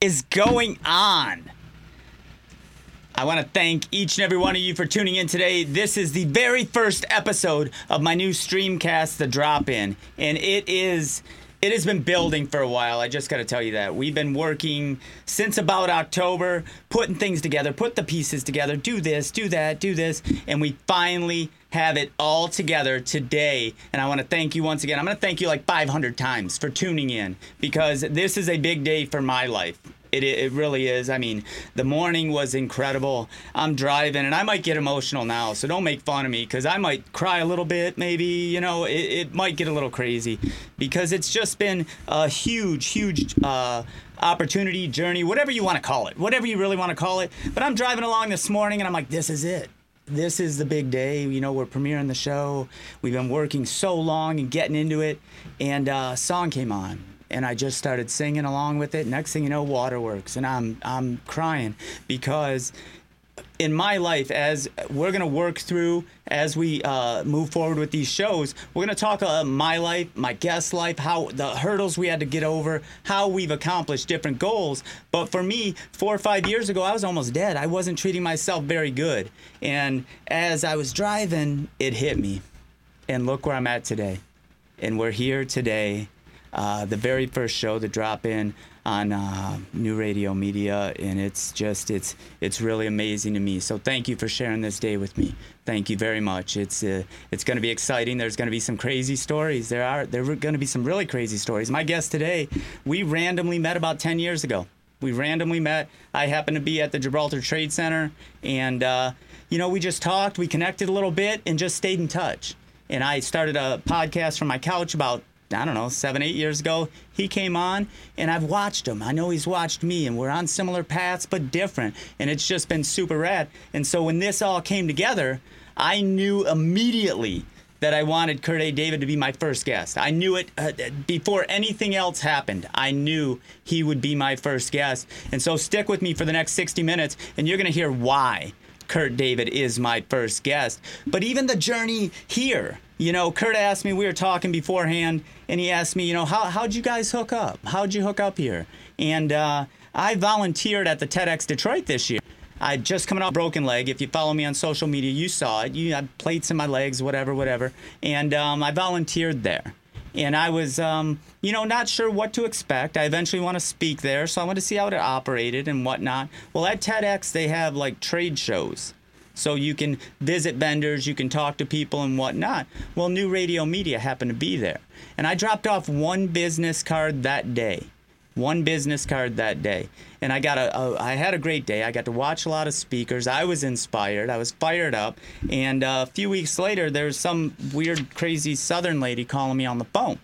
is going on? I want to thank each and every one of you for tuning in today. This is the very first episode of my new streamcast, The Drop In, and it is it has been building for a while. I just got to tell you that. We've been working since about October, putting things together, put the pieces together, do this, do that, do this, and we finally have it all together today. And I want to thank you once again. I'm going to thank you like 500 times for tuning in because this is a big day for my life. It, it really is. I mean, the morning was incredible. I'm driving and I might get emotional now, so don't make fun of me because I might cry a little bit, maybe. You know, it, it might get a little crazy because it's just been a huge, huge. Uh, opportunity, journey, whatever you want to call it, whatever you really want to call it. But I'm driving along this morning and I'm like, this is it. This is the big day. You know, we're premiering the show. We've been working so long and getting into it. And uh, a song came on and I just started singing along with it. Next thing you know, Waterworks, and I'm I'm crying because in my life, as we're gonna work through as we uh, move forward with these shows, we're gonna talk uh, my life, my guest life, how the hurdles we had to get over, how we've accomplished different goals. But for me, four or five years ago, I was almost dead. I wasn't treating myself very good, and as I was driving, it hit me, and look where I'm at today, and we're here today uh, the very first show to drop in on uh, New Radio Media, and it's just it's it's really amazing to me. So thank you for sharing this day with me. Thank you very much. It's uh, it's going to be exciting. There's going to be some crazy stories. There are there are going to be some really crazy stories. My guest today, we randomly met about 10 years ago. We randomly met. I happened to be at the Gibraltar Trade Center, and uh, you know we just talked. We connected a little bit and just stayed in touch. And I started a podcast from my couch about I don't know, seven, eight years ago, he came on and I've watched him. I know he's watched me and we're on similar paths but different. And it's just been super rad. And so when this all came together, I knew immediately that I wanted Kurt A. David to be my first guest. I knew it uh, before anything else happened. I knew he would be my first guest. And so stick with me for the next 60 minutes and you're going to hear why Kurt David is my first guest. But even the journey here, you know, Kurt asked me, we were talking beforehand, and he asked me, you know, how, how'd you guys hook up? How'd you hook up here? And uh, I volunteered at the TEDx Detroit this year. I just coming off broken leg. If you follow me on social media, you saw it. You had plates in my legs, whatever, whatever. And um, I volunteered there. And I was, um, you know, not sure what to expect. I eventually want to speak there, so I want to see how it operated and whatnot. Well, at TEDx, they have like trade shows. So you can visit vendors, you can talk to people and whatnot. Well, New Radio Media happened to be there. And I dropped off one business card that day. One business card that day. And I got a, a I had a great day. I got to watch a lot of speakers. I was inspired. I was fired up. And uh, a few weeks later, there's some weird, crazy Southern lady calling me on the phone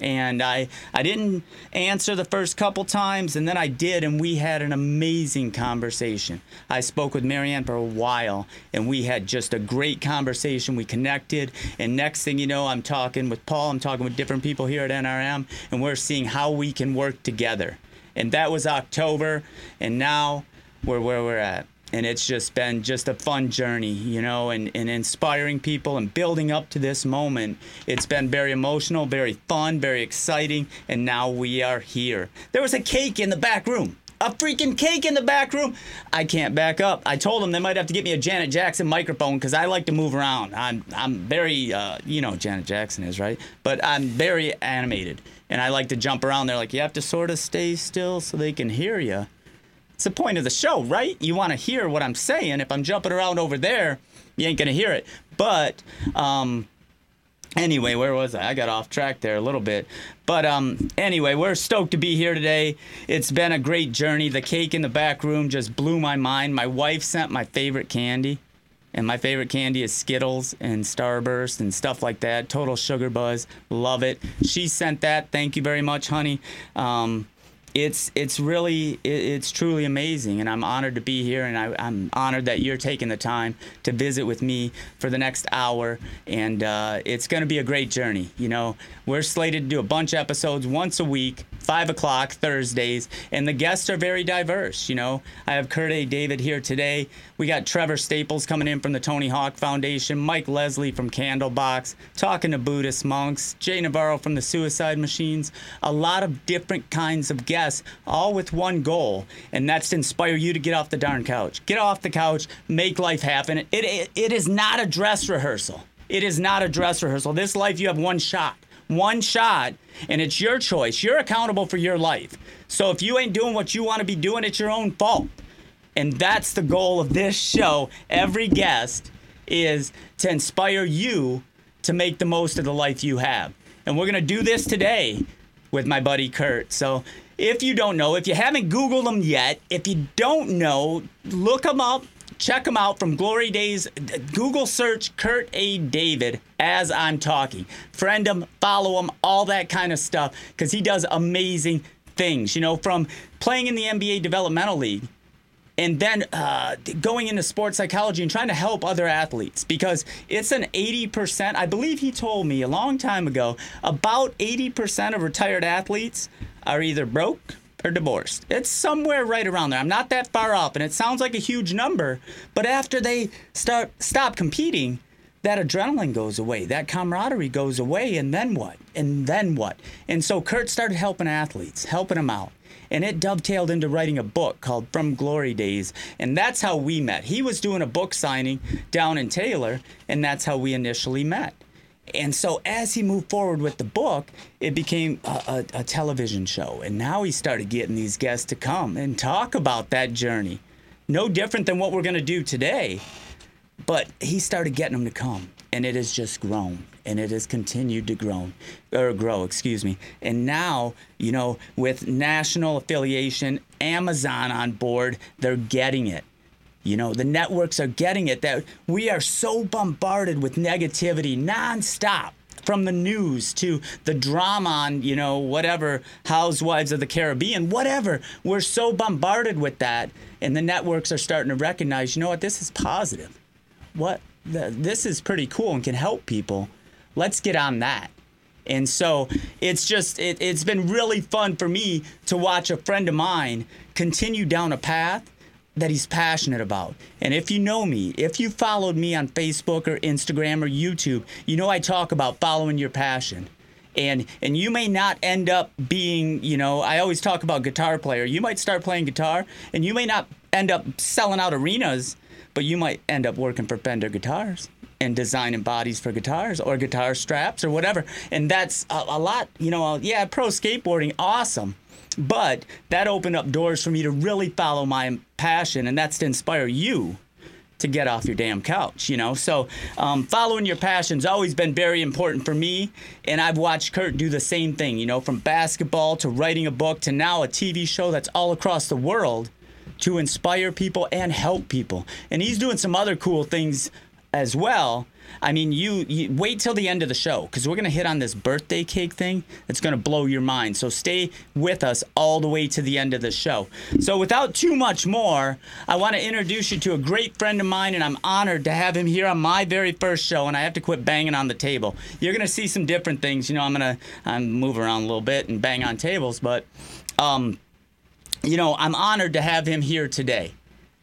and I I didn't answer the first couple times, and then I did, and we had an amazing conversation. I spoke with Marianne for a while, and we had just a great conversation. We connected, and next thing you know, I'm talking with Paul. I'm talking with different people here at NRM, and we're seeing how we can work together. And that was October, and now we're where we're at and it's just been just a fun journey, you know, and, and inspiring people and building up to this moment. It's been very emotional, very fun, very exciting, and now we are here. There was a cake in the back room. A freaking cake in the back room. I can't back up. I told them they might have to get me a Janet Jackson microphone because I like to move around. I'm I'm very uh, you know Janet Jackson is right, but I'm very animated and I like to jump around. They're like you have to sort of stay still so they can hear you. It's the point of the show, right? You want to hear what I'm saying. If I'm jumping around over there, you ain't gonna hear it. But um, anyway, where was I? I got off track there a little bit. But um, anyway, we're stoked to be here today. It's been a great journey. The cake in the back room just blew my mind. My wife sent my favorite candy. And my favorite candy is Skittles and Starburst and stuff like that. Total sugar buzz. Love it. She sent that. Thank you very much, honey. Um, it's it's really it's truly amazing and i'm honored to be here and I, am honored that you're taking the time to visit with me for the next hour and uh, it's going to be a great journey you know? We're slated to do a bunch of episodes once a week 5 o'clock Thursdays. And the guests are very diverse. You know, I have Kurt A. David here today. We got Trevor Staples coming in from the Tony Hawk Foundation, Mike Leslie from Candlebox, talking to Buddhist monks, Jay Navarro from the Suicide Machines. A lot of different kinds of guests, all with one goal, and that's to inspire you to get off the darn couch. Get off the couch, make life happen. It, it, it is not a dress rehearsal. It is not a dress rehearsal. This life, you have one shot. One shot, and it's your choice. You're accountable for your life. So if you ain't doing what you want to be doing, it's your own fault. And that's the goal of this show. Every guest is to inspire you to make the most of the life you have. And we're going to do this today with my buddy Kurt. So if you don't know, if you haven't Googled him yet, if you don't know, look him up, check him out from Glory Days. Google search Kurt A. David as I'm talking. Friend him, follow him, all that kind of stuff, because he does amazing things. You know, from playing in the NBA Developmental League and then uh, going into sports psychology and trying to help other athletes because it's an 80%. I believe he told me a long time ago about 80% of retired athletes are either broke or divorced. It's somewhere right around there. I'm not that far off, and it sounds like a huge number, but after they start stop competing, that adrenaline goes away, that camaraderie goes away, and then what? And then what? And so Kurt started helping athletes, helping them out. And it dovetailed into writing a book called From Glory Days. And that's how we met. He was doing a book signing down in Taylor, and that's how we initially met. And so as he moved forward with the book, it became a, a, a, television show. And now he started getting these guests to come and talk about that journey. No different than what we're going to do today. But he started getting them to come. And it has just grown. And it has continued to grow, or grow, excuse me. And now, you know, with national affiliation, Amazon on board, they're getting it you know, the networks are getting it that we are so bombarded with negativity nonstop from the news to the drama on, you know, whatever, Housewives of the Caribbean, whatever. We're so bombarded with that. And the networks are starting to recognize, you know what, this is positive. What? The, this is pretty cool and can help people. Let's get on that. And so it's just, it, it's been really fun for me to watch a friend of mine continue down a path that he's passionate about. And if you know me, if you followed me on Facebook or Instagram or YouTube, you know I talk about following your passion. And and you may not end up being, you know, I always talk about guitar player. You might start playing guitar and you may not end up selling out arenas, but you might end up working for Fender Guitars and designing bodies for guitars or guitar straps or whatever. And that's a, a lot, you know, yeah, pro skateboarding, awesome. But that opened up doors for me to really follow my passion, and that's to inspire you to get off your damn couch, you know? So, um, following your passion's always been very important for me. And I've watched Kurt do the same thing, you know, from basketball to writing a book to now a TV show that's all across the world to inspire people and help people. And he's doing some other cool things as well. I mean, you, you wait till the end of the show because we're going to hit on this birthday cake thing that's going to blow your mind. So stay with us all the way to the end of the show. So, without too much more, I want to introduce you to a great friend of mine, and I'm honored to have him here on my very first show. And I have to quit banging on the table. You're going to see some different things. You know, I'm going to I'm move around a little bit and bang on tables, but, um, you know, I'm honored to have him here today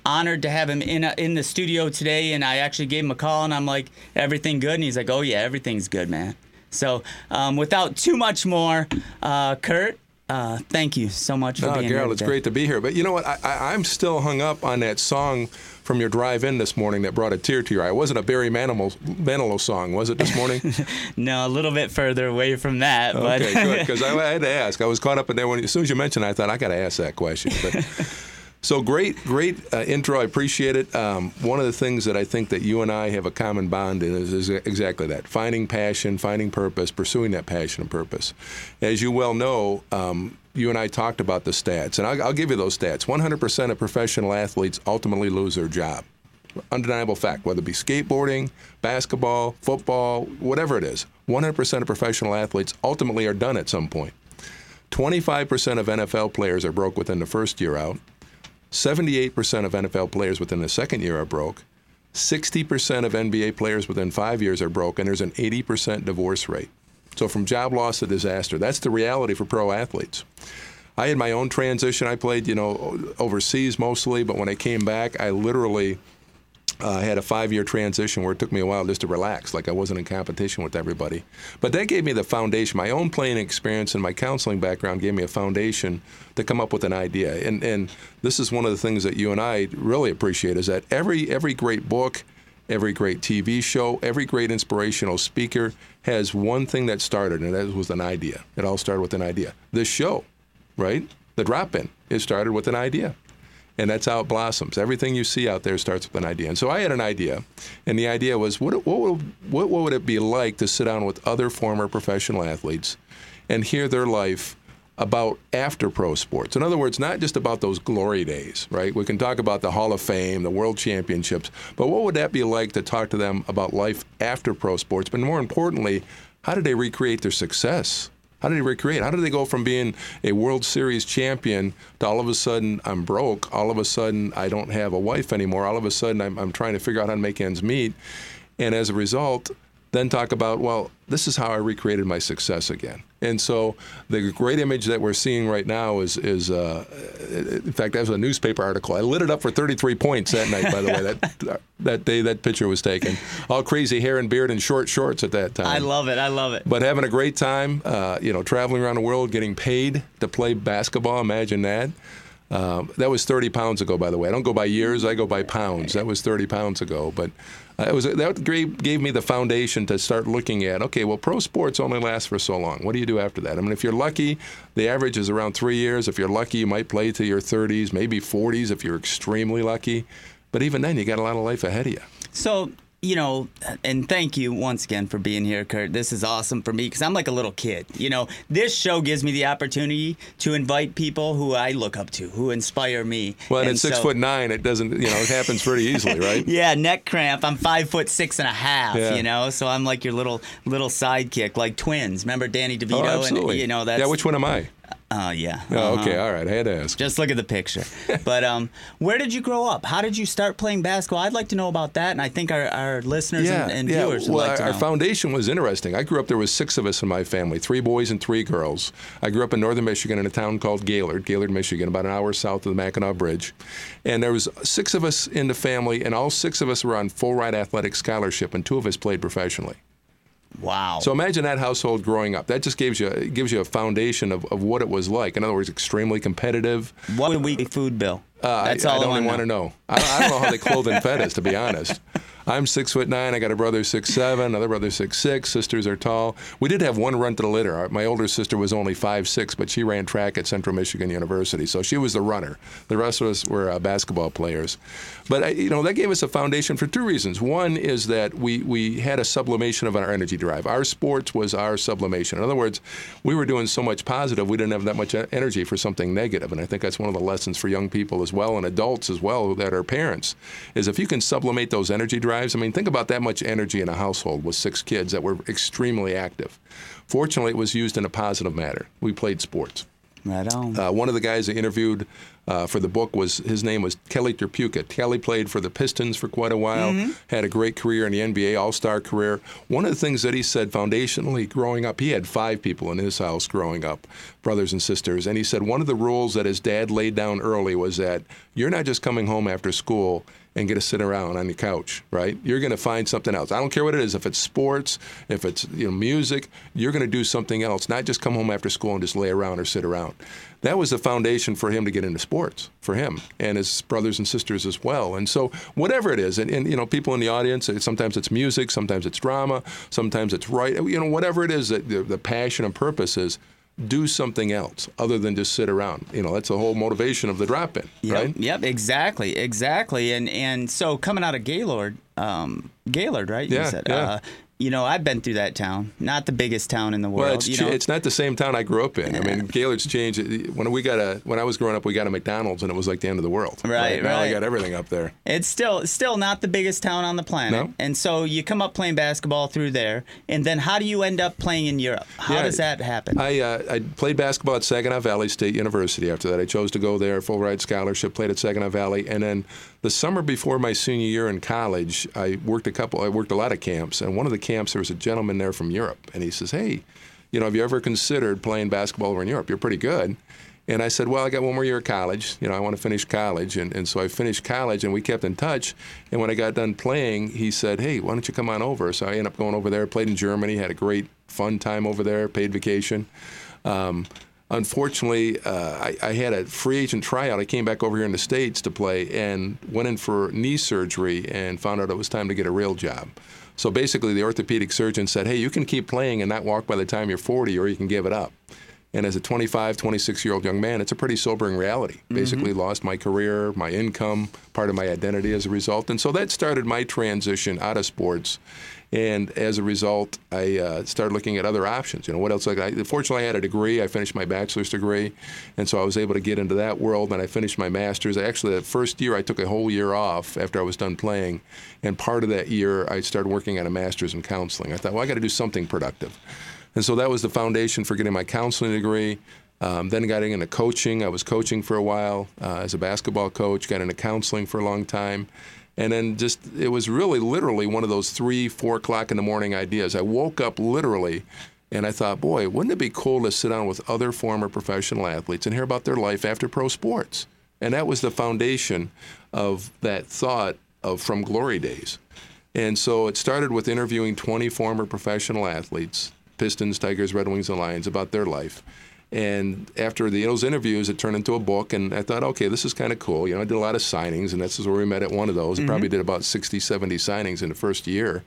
honored to have him in a, in the studio today. And I actually gave him a call, and I'm like, "Everything good?" And he's like, "Oh yeah, everything's good, man." So, um, without too much more, uh, Kurt, uh, thank you so much for no, being Garold, here. it's great to be here. But you know what? I, I, I'm still hung up on that song from your drive-in this morning that brought a tear to your eye. It wasn't a Barry Manilow, Manilow song, was it this morning? no, a little bit further away from that. But okay, good. Because I, I, had to ask. I was caught up in there when as soon as you mentioned, it, I thought I got to ask that question. But so great, great uh, intro. I appreciate it. Um, one of the things that I think that you and I have a common bond in is, is, exactly that: finding passion, finding purpose, pursuing that passion and purpose. As you well know, um, you and I talked about the stats, and I'll, I'll give you those stats. 100% of professional athletes ultimately lose their job. Undeniable fact, whether it be skateboarding, basketball, football, whatever it is. 100% of professional athletes ultimately are done at some point. 25% of NFL players are broke within the first year out. 78% of NFL players within the second year are broke. 60% of NBA players within five years are broke, and there's an 80% divorce rate. So from job loss to disaster. That's the reality for pro athletes. I had my own transition. I played, you know, overseas mostly, but when I came back, I literally uh, had a five-year transition where it took me a while just to relax, like I wasn't in competition with everybody. But that gave me the foundation. My own playing experience and my counseling background gave me a foundation to come up with an idea. And and this is one of the things that you and I really appreciate is that every every great book, every great TV show, every great inspirational speaker has one thing that started, and that was an idea. It all started with an idea. This show right? The drop in. It started with an idea. And that's how it blossoms. Everything you see out there starts with an idea. And so I had an idea, and the idea was what, what, would, what, what would it be like to sit down with other former professional athletes and hear their life about after pro sports. In other words, not just about those glory days, right? We can talk about the Hall of Fame, the World Championships, but what would that be like to talk to them about life after pro sports? But more importantly, how did they recreate their success? How did he recreate? How did they go from being a World Series champion to all of a sudden I'm broke? All of a sudden I don't have a wife anymore. All of a sudden I'm, I'm trying to figure out how to make ends meet. And as a result, then talk about, well, this is how I recreated my success again. And so the great image that we're seeing right now is, is uh, in fact, that was a newspaper article. I lit it up for 33 points that night, by the way, that, that day that picture was taken. All crazy hair and beard and short shorts at that time. I love it. I love it. But having a great time, uh, you know, traveling around the world, getting paid to play basketball, imagine that. Um, that was 30 pounds ago, by the way. I don't go by years; I go by pounds. That was 30 pounds ago, but uh, was that gave me the foundation to start looking at. Okay, well, pro sports only lasts for so long. What do you do after that? I mean, if you're lucky, the average is around three years. If you're lucky, you might play to your 30s, maybe 40s if you're extremely lucky. But even then, you got a lot of life ahead of you. So you know, and thank you once again for being here, Kurt. This is awesome for me because I'm like a little kid. You know, this show gives me the opportunity to invite people who I look up to, who inspire me. Well, and, and at six so, foot nine, it doesn't, you know, it happens pretty easily, right? yeah, neck cramp. I'm five foot six and a half. Yeah. You know, so I'm like your little little sidekick, like twins. Remember Danny oh, DeVito? Oh, absolutely. And, you know, that's yeah. Which one am I? Oh yeah. Oh, uh-huh. okay. All right. I had to ask. Just look at the picture. but um, where did you grow up? How did you start playing basketball? I'd like to know about that, and I think our, our listeners yeah, and, and yeah. viewers well, would like our, to know. Our foundation was interesting. I grew up. There was six of us in my family, three boys and three girls. I grew up in northern Michigan in a town called Gaylord, Gaylord, Michigan, about an hour south of the Mackinac Bridge. And there was six of us in the family, and all six of us were on full ride athletic scholarship, and two of us played professionally. Wow. So imagine that household growing up. That just gives you gives you a foundation of, of what it was like. In other words, extremely competitive. What would weekly food bill? Uh, That's I, all I don't I want to know. I don't, I don't know how they clothed and fed us, to be honest. I'm six foot nine. I got a brother six seven. Another brother six six. Sisters are tall. We did have one run to the litter. My older sister was only five six, but she ran track at Central Michigan University, so she was the runner. The rest of us were uh, basketball players. But uh, you know that gave us a foundation for two reasons. One is that we we had a sublimation of our energy drive. Our sports was our sublimation. In other words, we were doing so much positive, we didn't have that much energy for something negative. And I think that's one of the lessons for young people as well and adults as well that are parents is if you can sublimate those energy drives drives. I mean, think about that much energy in a household with six kids that were extremely active. Fortunately, it was used in a positive manner. We played sports. Right on. Uh, one of the guys I interviewed uh, for the book was his name was Kelly Tripucka. Kelly played for the Pistons for quite a while, mm-hmm. had a great career in the NBA, All Star career. One of the things that he said foundationally growing up, he had five people in his house growing up, brothers and sisters, and he said one of the rules that his dad laid down early was that you're not just coming home after school and get to sit around on your couch, right? You're going to find something else. I don't care what it is. If it's sports, if it's you know music, you're going to do something else. Not just come home after school and just lay around or sit around. That was the foundation for him to get into sports for him and his brothers and sisters as well. And so whatever it is, and, and you know people in the audience, sometimes it's music, sometimes it's drama, sometimes it's right. You know whatever it is that the, the passion and purpose is do something else other than just sit around. You know, that's the whole motivation of the drop in, yep, right? Yep, exactly, exactly. And and so coming out of Gaylord, um, Gaylord, right? Yeah, you said, yeah. Uh, you know, I've been through that town. Not the biggest town in the world. Well, it's, you know? it's not the same town I grew up in. I mean, Gaylord's changed. When we got a when I was growing up, we got a McDonald's, and it was like the end of the world. Right, right. Now I got everything up there. It's still still not the biggest town on the planet. No? And so you come up playing basketball through there, and then how do you end up playing in Europe? How Yeah, does that happen? I uh, I played basketball at Saginaw Valley State University. After that, I chose to go there, full ride scholarship. Played at Saginaw Valley, and then the summer before my senior year in college, I worked a couple. I worked a lot of camps, and one of the camps there was a gentleman there from Europe, and he says, "Hey, you know, have you ever considered playing basketball over in Europe? You're pretty good." And I said, Well, I got one more year of college. You know, I want to finish college. And, and so I finished college and we kept in touch. And when I got done playing, he said, Hey, why don't you come on over? So I ended up going over there, played in Germany, had a great, fun time over there, paid vacation. Um, unfortunately, uh, I, I, had a free agent tryout. I came back over here in the States to play and went in for knee surgery and found out it was time to get a real job. So basically, the orthopedic surgeon said, Hey, you can keep playing and not walk by the time you're 40, or you can give it up. And as a 25, 26 year old young man, it's a pretty sobering reality. Mm-hmm. Basically, lost my career, my income, part of my identity as a result. And so that started my transition out of sports. And as a result, I uh, started looking at other options. You know, what else? Like, I, fortunately, I had a degree. I finished my bachelor's degree, and so I was able to get into that world. And I finished my master's. I Actually, the first year, I took a whole year off after I was done playing, and part of that year, I started working on a master's in counseling. I thought, well, I got to do something productive. And so that was the foundation for getting my counseling degree. Um, then got into coaching. I was coaching for a while uh, as a basketball coach, got into counseling for a long time. And then just, it was really literally one of those three, four o'clock in the morning ideas. I woke up literally and I thought, boy, wouldn't it be cool to sit down with other former professional athletes and hear about their life after pro sports? And that was the foundation of that thought of From Glory Days. And so it started with interviewing 20 former professional athletes Pistons, Tigers, Red Wings, and Lions about their life. And after the, those interviews, it turned into a book, and I thought, okay, this is kind of cool. You know, I did a lot of signings, and this is where we met at one of those. Mm-hmm. Probably did about 60, 70 signings in the first year.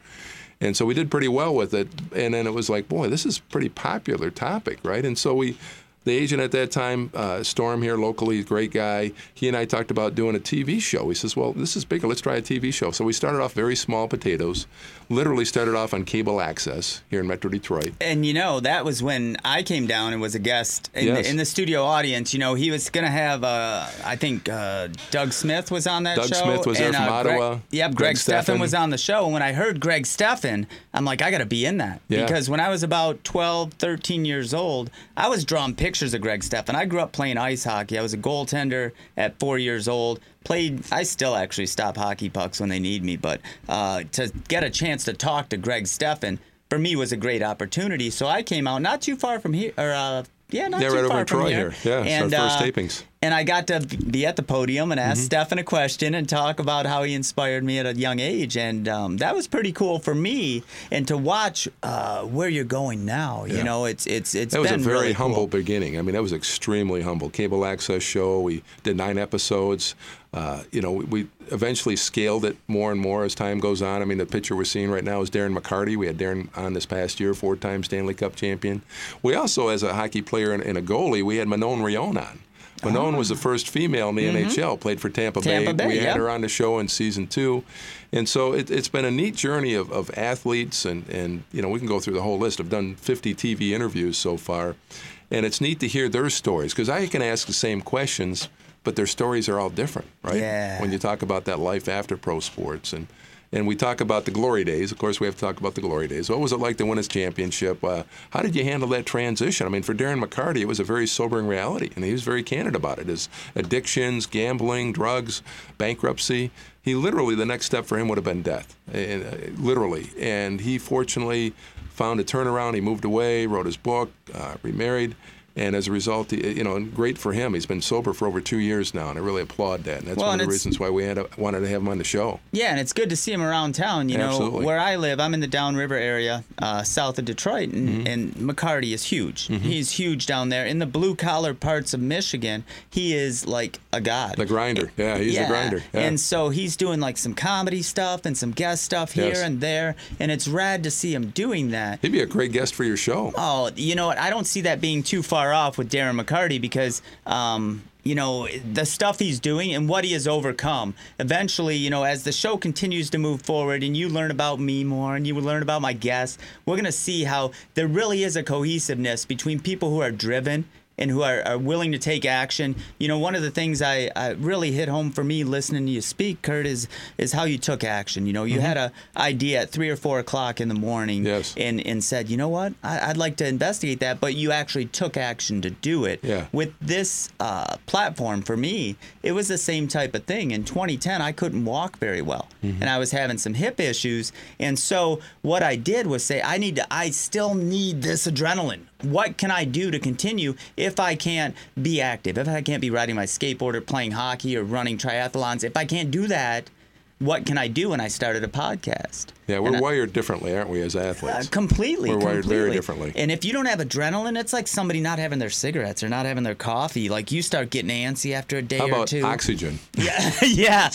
And so we did pretty well with it. And then it was like, boy, this is a pretty popular topic, right? And so we the agent at that time, uh, Storm here locally, great guy. He and I talked about doing a TV show. He says, "Well, this is bigger. Let's try a TV show." So we started off very small potatoes. Literally started off on cable access here in Metro Detroit. And you know that was when I came down and was a guest in, yes. the, in the studio audience. You know he was going to have, uh, I think uh, Doug Smith was on that Doug show. Doug Smith was there from uh, Ottawa. Greg, yep, Greg, Greg Stefan was on the show. And when I heard Greg Stefan, I'm like, I got to be in that yeah. because when I was about 12, 13 years old, I was drawing pictures of Greg Stefan. I grew up playing ice hockey. I was a goaltender at four years old. Played. I still actually stop hockey pucks when they need me, but uh, to get a chance to talk to Greg Stefan for me was a great opportunity. So I came out not too far from here, or uh, yeah, not yeah, too right far over from Troy here. here. Yeah, and, our first uh, tapings and I got to be at the podium and ask mm-hmm. Stefan a question and talk about how he inspired me at a young age, and um, that was pretty cool for me. And to watch uh, where you're going now, yeah. you know, it's it's it's that was a very really humble cool. beginning. I mean, that was extremely humble. Cable access show. We did nine episodes. Uh, you know, we, we, eventually scaled it more and more as time goes on. I mean, the picture we're seeing right now is Darren McCarty. We had Darren on this past year, four-time Stanley Cup champion. We also, as a hockey player and, and a goalie, we had Manon Rhéaume on. Manon was the first female in the mm-hmm. NHL, played for Tampa, Tampa Bay. We had her on the show in season two. And so it, has been a neat journey of, of athletes, and, and, you know, we can go through the whole list. I've done 50 TV interviews so far. And it's neat to hear their stories because I can ask the same questions, but their stories are all different, right? Yeah. When you talk about that life after pro sports. And and we talk about the glory days. Of course, we have to talk about the glory days. What was it like to win his championship? Uh, how did you handle that transition? I mean, for Darren McCarty, it was a very sobering reality, and he was very candid about it. His addictions, gambling, drugs, bankruptcy. He literally, the next step for him would have been death, and, uh, literally. And he fortunately found a turnaround. He moved away, wrote his book, uh, remarried and as a result, you know, great for him. He's been sober for over two years now, and I really applaud that. And that's well, one of the reasons why we had to, wanted to have him on the show. Yeah, and it's good to see him around town. You Absolutely. know, where I live, I'm in the Downriver area, uh, south of Detroit, and, mm-hmm. and McCarty is huge. Mm-hmm. He's huge down there in the blue collar parts of Michigan. He is like a god. The grinder, yeah, he's yeah. the grinder. Yeah. And so he's doing like some comedy stuff and some guest stuff here yes. and there, and it's rad to see him doing that. He'd be a great guest for your show. Oh, you know what? I don't see that being too far off with Darren McCarty because um, you know the stuff he's doing and what he has overcome. Eventually you know as the show continues to move forward and you learn about me more and you learn about my guests we're going to see how there really is a cohesiveness between people who are driven and who are, are willing to take action. You know, one of the things I, I really hit home for me listening to you speak, Kurt, is is how you took action. You know, you had a idea at three or four o'clock in the morning, Yes. and and said, you know what, I, I'd like to investigate that, but you actually took action to do it. Yeah. With this uh, platform, for me, it was the same type of thing. In 2010, I couldn't walk very well, Mm-hmm. and I was having some hip issues, and so what I did was say, I need to, I still need this adrenaline. What can I do to continue if I can't be active? If I can't be riding my skateboard or playing hockey or running triathlons, if I can't do that, what can I do? And I started a podcast. Yeah, we're And I- wired differently, aren't we, as uh, athletes? completely. We're wired very differently. And if you don't have adrenaline, it's like somebody not having their cigarettes or not having their coffee. Like you start getting antsy after a day How or about two. oxygen? Yeah, yeah.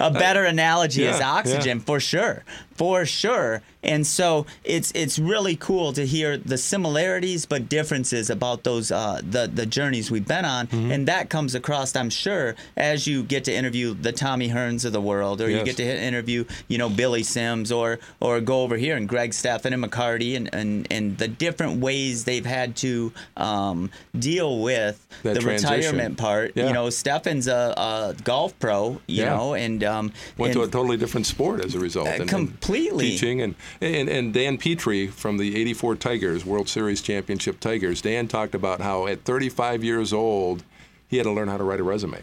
A better analogy is oxygen yeah. for sure, for sure. And so it's it's really cool to hear the similarities but differences about those uh, the the journeys we've been on, Mm-hmm. and that comes across, I'm sure, as you get to interview the Tommy Hearns of the world, or you get to interview you know Billy Sims, or or go over here and Greg Stefan and McCarty, and and and the different ways they've had to um, deal with That the transition. retirement part. Yeah. You know, Stefan's a, a golf pro, you Yeah. know, and um, Went and to a totally different sport as a result. Uh, and- and completely. teaching and, and and Dan Petry from the '84 Tigers, World Series championship Tigers. Dan talked about how at 35 years old, he had to learn how to write a resume.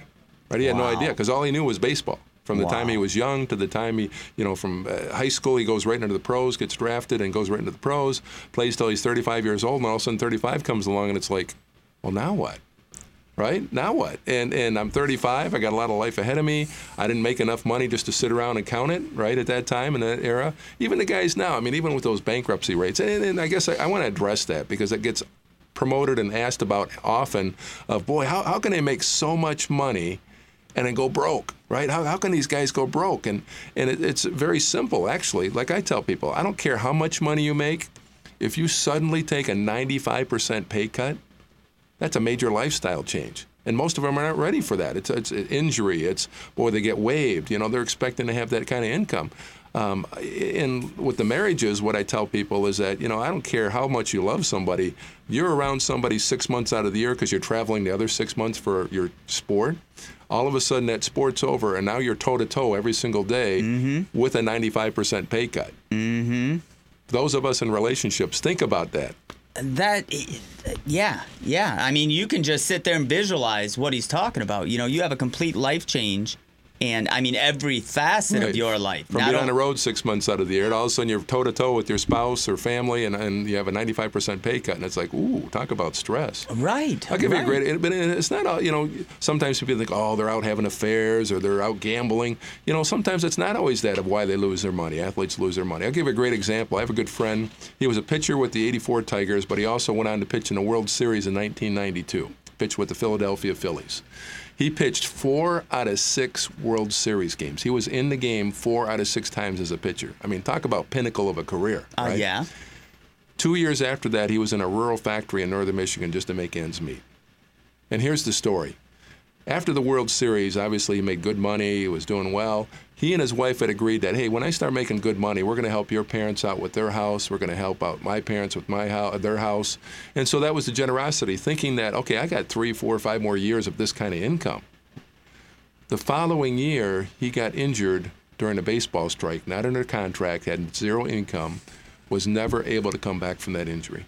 Right? He had no idea because all he knew was baseball. From the time he was young to the time he, you know, from uh, high school, he goes right into the pros, gets drafted, and goes right into the pros. Plays till he's 35 years old, and all of a sudden 35 comes along, and it's like, well, now what? right? Now what? And and I'm 35. I got a lot of life ahead of me. I didn't make enough money just to sit around and count it, right? At that time in that era, even the guys now. I mean, even with those bankruptcy rates, and, and I guess I, I want to address that because it gets promoted and asked about often. Of boy, how how can they make so much money? And then go broke, right? How, how can these guys go broke? And and it, it's very simple, actually. Like I tell people, I don't care how much money you make. If you suddenly take a 95% pay cut, that's a major lifestyle change. And most of them are not ready for that. It's, it's injury. It's, boy, they get waived. You know, they're expecting to have that kind of income. Um, and with the marriages, what I tell people is that, you know, I don't care how much you love somebody, you're around somebody six months out of the year because you're traveling the other six months for your sport. All of a sudden, that sport's over, and now you're toe to toe every single day with a 95% pay cut. Mm-hmm. Those of us in relationships, think about that. that yeah yeah i mean you can just sit there and visualize what he's talking about you know you have a complete life change and i mean every facet Right. of your life From Not being on on- the road six months out of the year, and all of a sudden you're toe to toe with your spouse or family, and, and you have a 95% pay cut, and it's like, ooh, talk about stress. right I'll give right. you a great, but it's not all, you know, sometimes people think, oh, they're out having affairs or they're out gambling. You know, sometimes it's not always that of why they lose their money. Athletes lose their money. I'll give you a great example. I have a good friend. He was a pitcher with the 84 Tigers, but he also went on to pitch in the World Series in 1992, pitched with the Philadelphia Phillies. He pitched four out of six World Series games. He was in the game four out of six times as a pitcher. I mean, talk about pinnacle of a career. uh, right? yeah Two years after that, he was in a rural factory in northern Michigan just to make ends meet. And here's the story. After the World Series, obviously he made good money, he was doing well. He and his wife had agreed that, hey, when I start making good money, we're going to help your parents out with their house. We're going to help out my parents with my house, their house. And so that was the generosity, thinking that, okay, I got three, four, five more years of this kind of income. The following year, he got injured during a baseball strike, not under contract, had zero income, was never able to come back from that injury.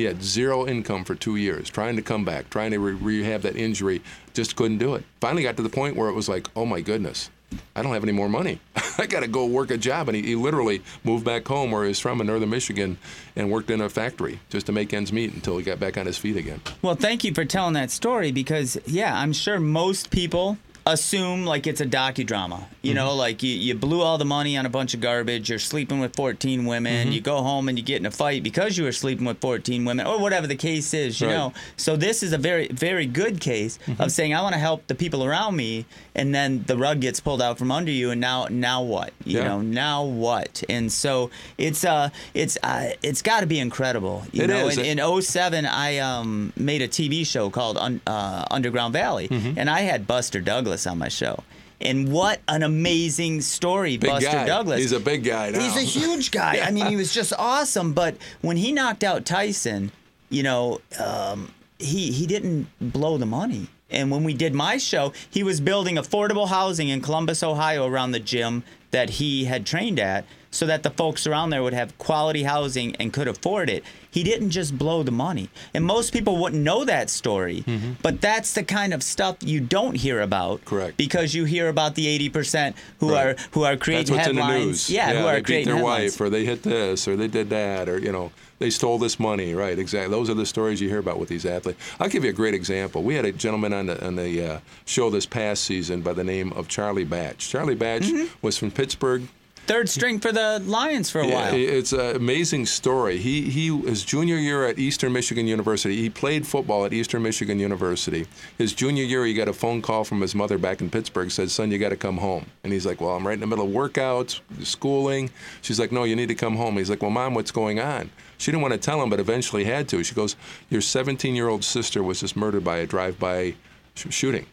He had zero income for two years, trying to come back, trying to re- rehab that injury, just couldn't do it. Finally got to the point where it was like, oh my goodness, I don't have any more money. I got to go work a job. And he, he literally moved back home where he was from in northern Michigan and worked in a factory just to make ends meet until he got back on his feet again. well thank you for telling that story because yeah i'm sure most people assume like it's a docudrama. You know like you, you blew all the money on a bunch of garbage. You're sleeping with 14 women. You go home and you get in a fight because you were sleeping with 14 women or whatever the case is you Right. know? So this is a very very good case of saying i want to help the people around me and then the rug gets pulled out from under you and now now what? You Yeah. know now what? And so it's uh it's uh it's got to be incredible you It know? is. in, in 07 i um made a tv show called Un- uh, underground valley Mm-hmm. and i had buster douglas on my show and what an amazing story Big buster guy. douglas He's a big guy now. He's a huge guy. I mean, he was just awesome. But when he knocked out Tyson, you know, um, he he didn't blow the money. And when we did my show, he was building affordable housing in Columbus, Ohio, around the gym that he had trained at, so that the folks around there would have quality housing and could afford it. He didn't just blow the money. And most people wouldn't know that story, Mm-hmm. but that's the kind of stuff you don't hear about. Correct. Because you hear about the 80% who Right. are who are creating That's what's in headlines. the news. Yeah, who are they beat creating their headlines. wife, or they hit this, or they did that, or you know, they stole this money. Right, exactly. Those are the stories you hear about with these athletes. I'll give you a great example. We had a gentleman on the on the uh, show this past season by the name of Charlie Batch. Charlie Batch Mm-hmm. was from Pittsburgh. Third string for the Lions for a while. It's an amazing story. He he his junior year at Eastern Michigan University. He played football at Eastern Michigan University. His junior year, he got a phone call from his mother back in Pittsburgh. Said, "Son, you got to come home." And he's like, "Well, I'm right in the middle of workouts, schooling." She's like, "No, you need to come home." He's like, "Well, mom, what's going on?" She didn't want to tell him, but eventually had to. She goes, "Your 17-year-old sister was just murdered by a drive-by sh- shooting."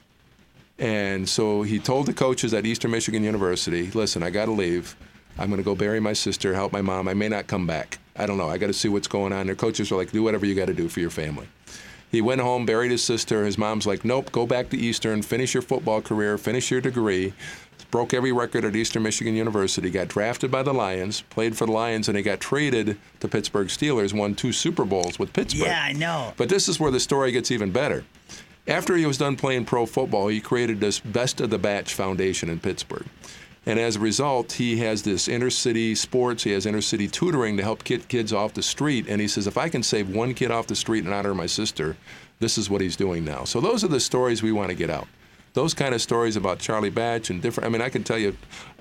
And so he told the coaches at Eastern Michigan University, listen, I got to leave. I'm going to go bury my sister, help my mom. I may not come back. I don't know. I got to see what's going on. Their coaches were like, do whatever you got to do for your family. He went home, buried his sister. His mom's like, nope, go back to Eastern, finish your football career, finish your degree. Broke every record at Eastern Michigan University, got drafted by the Lions, played for the Lions, and he got traded to Pittsburgh Steelers, won two Super Bowls with Pittsburgh. Yeah, I know. But this is where the story gets even better. After he was done playing pro football, he created this Best of the Batch Foundation in Pittsburgh. And as a result, he has this inner city sports, he has inner city tutoring to help get kids off the street. And he says, if I can save one kid off the street in honor my sister, this is what he's doing now. So those are the stories we want to get out. Those kind of stories about Charlie Batch and different, I mean, I can tell you,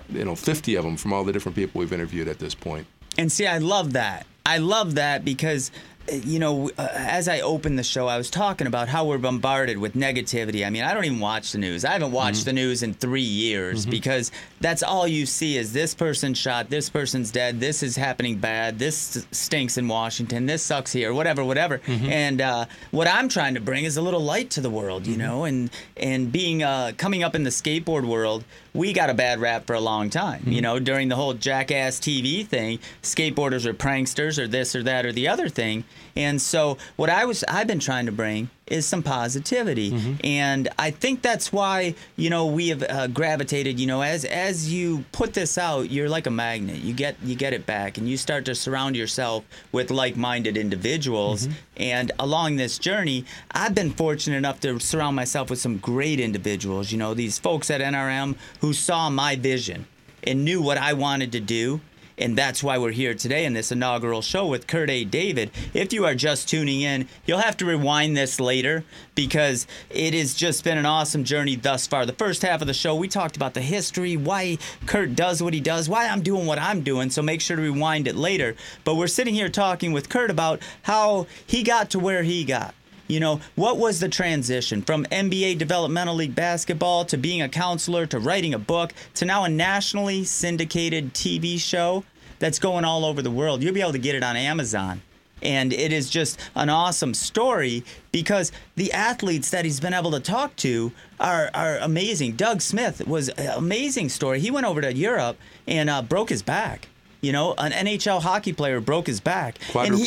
you know, 50 of them from all the different people we've interviewed at this point. And see, I love that. I love that because, you know, uh, as I opened the show, I was talking about how we're bombarded with negativity. I mean, I don't even watch the news. I haven't watched the news in three years because that's all you see is this person shot, this person's dead, this is happening bad, this stinks in Washington, this sucks here, whatever, whatever. And uh, what I'm trying to bring is a little light to the world, you know, and and being uh, coming up in the skateboard world, we got a bad rap for a long time. You know, during the whole jackass TV thing, skateboarders are pranksters or this or that or the other thing. And so what I was I've been trying to bring is some positivity. And I think that's why, you know, we have uh, gravitated, you know, as as you put this out, you're like a magnet. You get you get it back and you start to surround yourself with like-minded individuals. And along this journey, I've been fortunate enough to surround myself with some great individuals, you know, these folks at NRM who saw my vision and knew what I wanted to do. And that's why we're here today in this inaugural show with Kurt A. David. If you are just tuning in, you'll have to rewind this later because it has just been an awesome journey thus far. The first half of the show, we talked about the history, why Kurt does what he does, why I'm doing what I'm doing. So make sure to rewind it later. But we're sitting here talking with Kurt about how he got to where he got. You know, what was the transition from NBA Developmental League basketball to being a counselor to writing a book to now a nationally syndicated TV show that's going all over the world? You'll be able to get it on Amazon. And it is just an awesome story because the athletes that he's been able to talk to are, are amazing. Doug Smith was an amazing story. He went over to Europe and uh, broke his back. You know, an NHL hockey player broke his back. And he-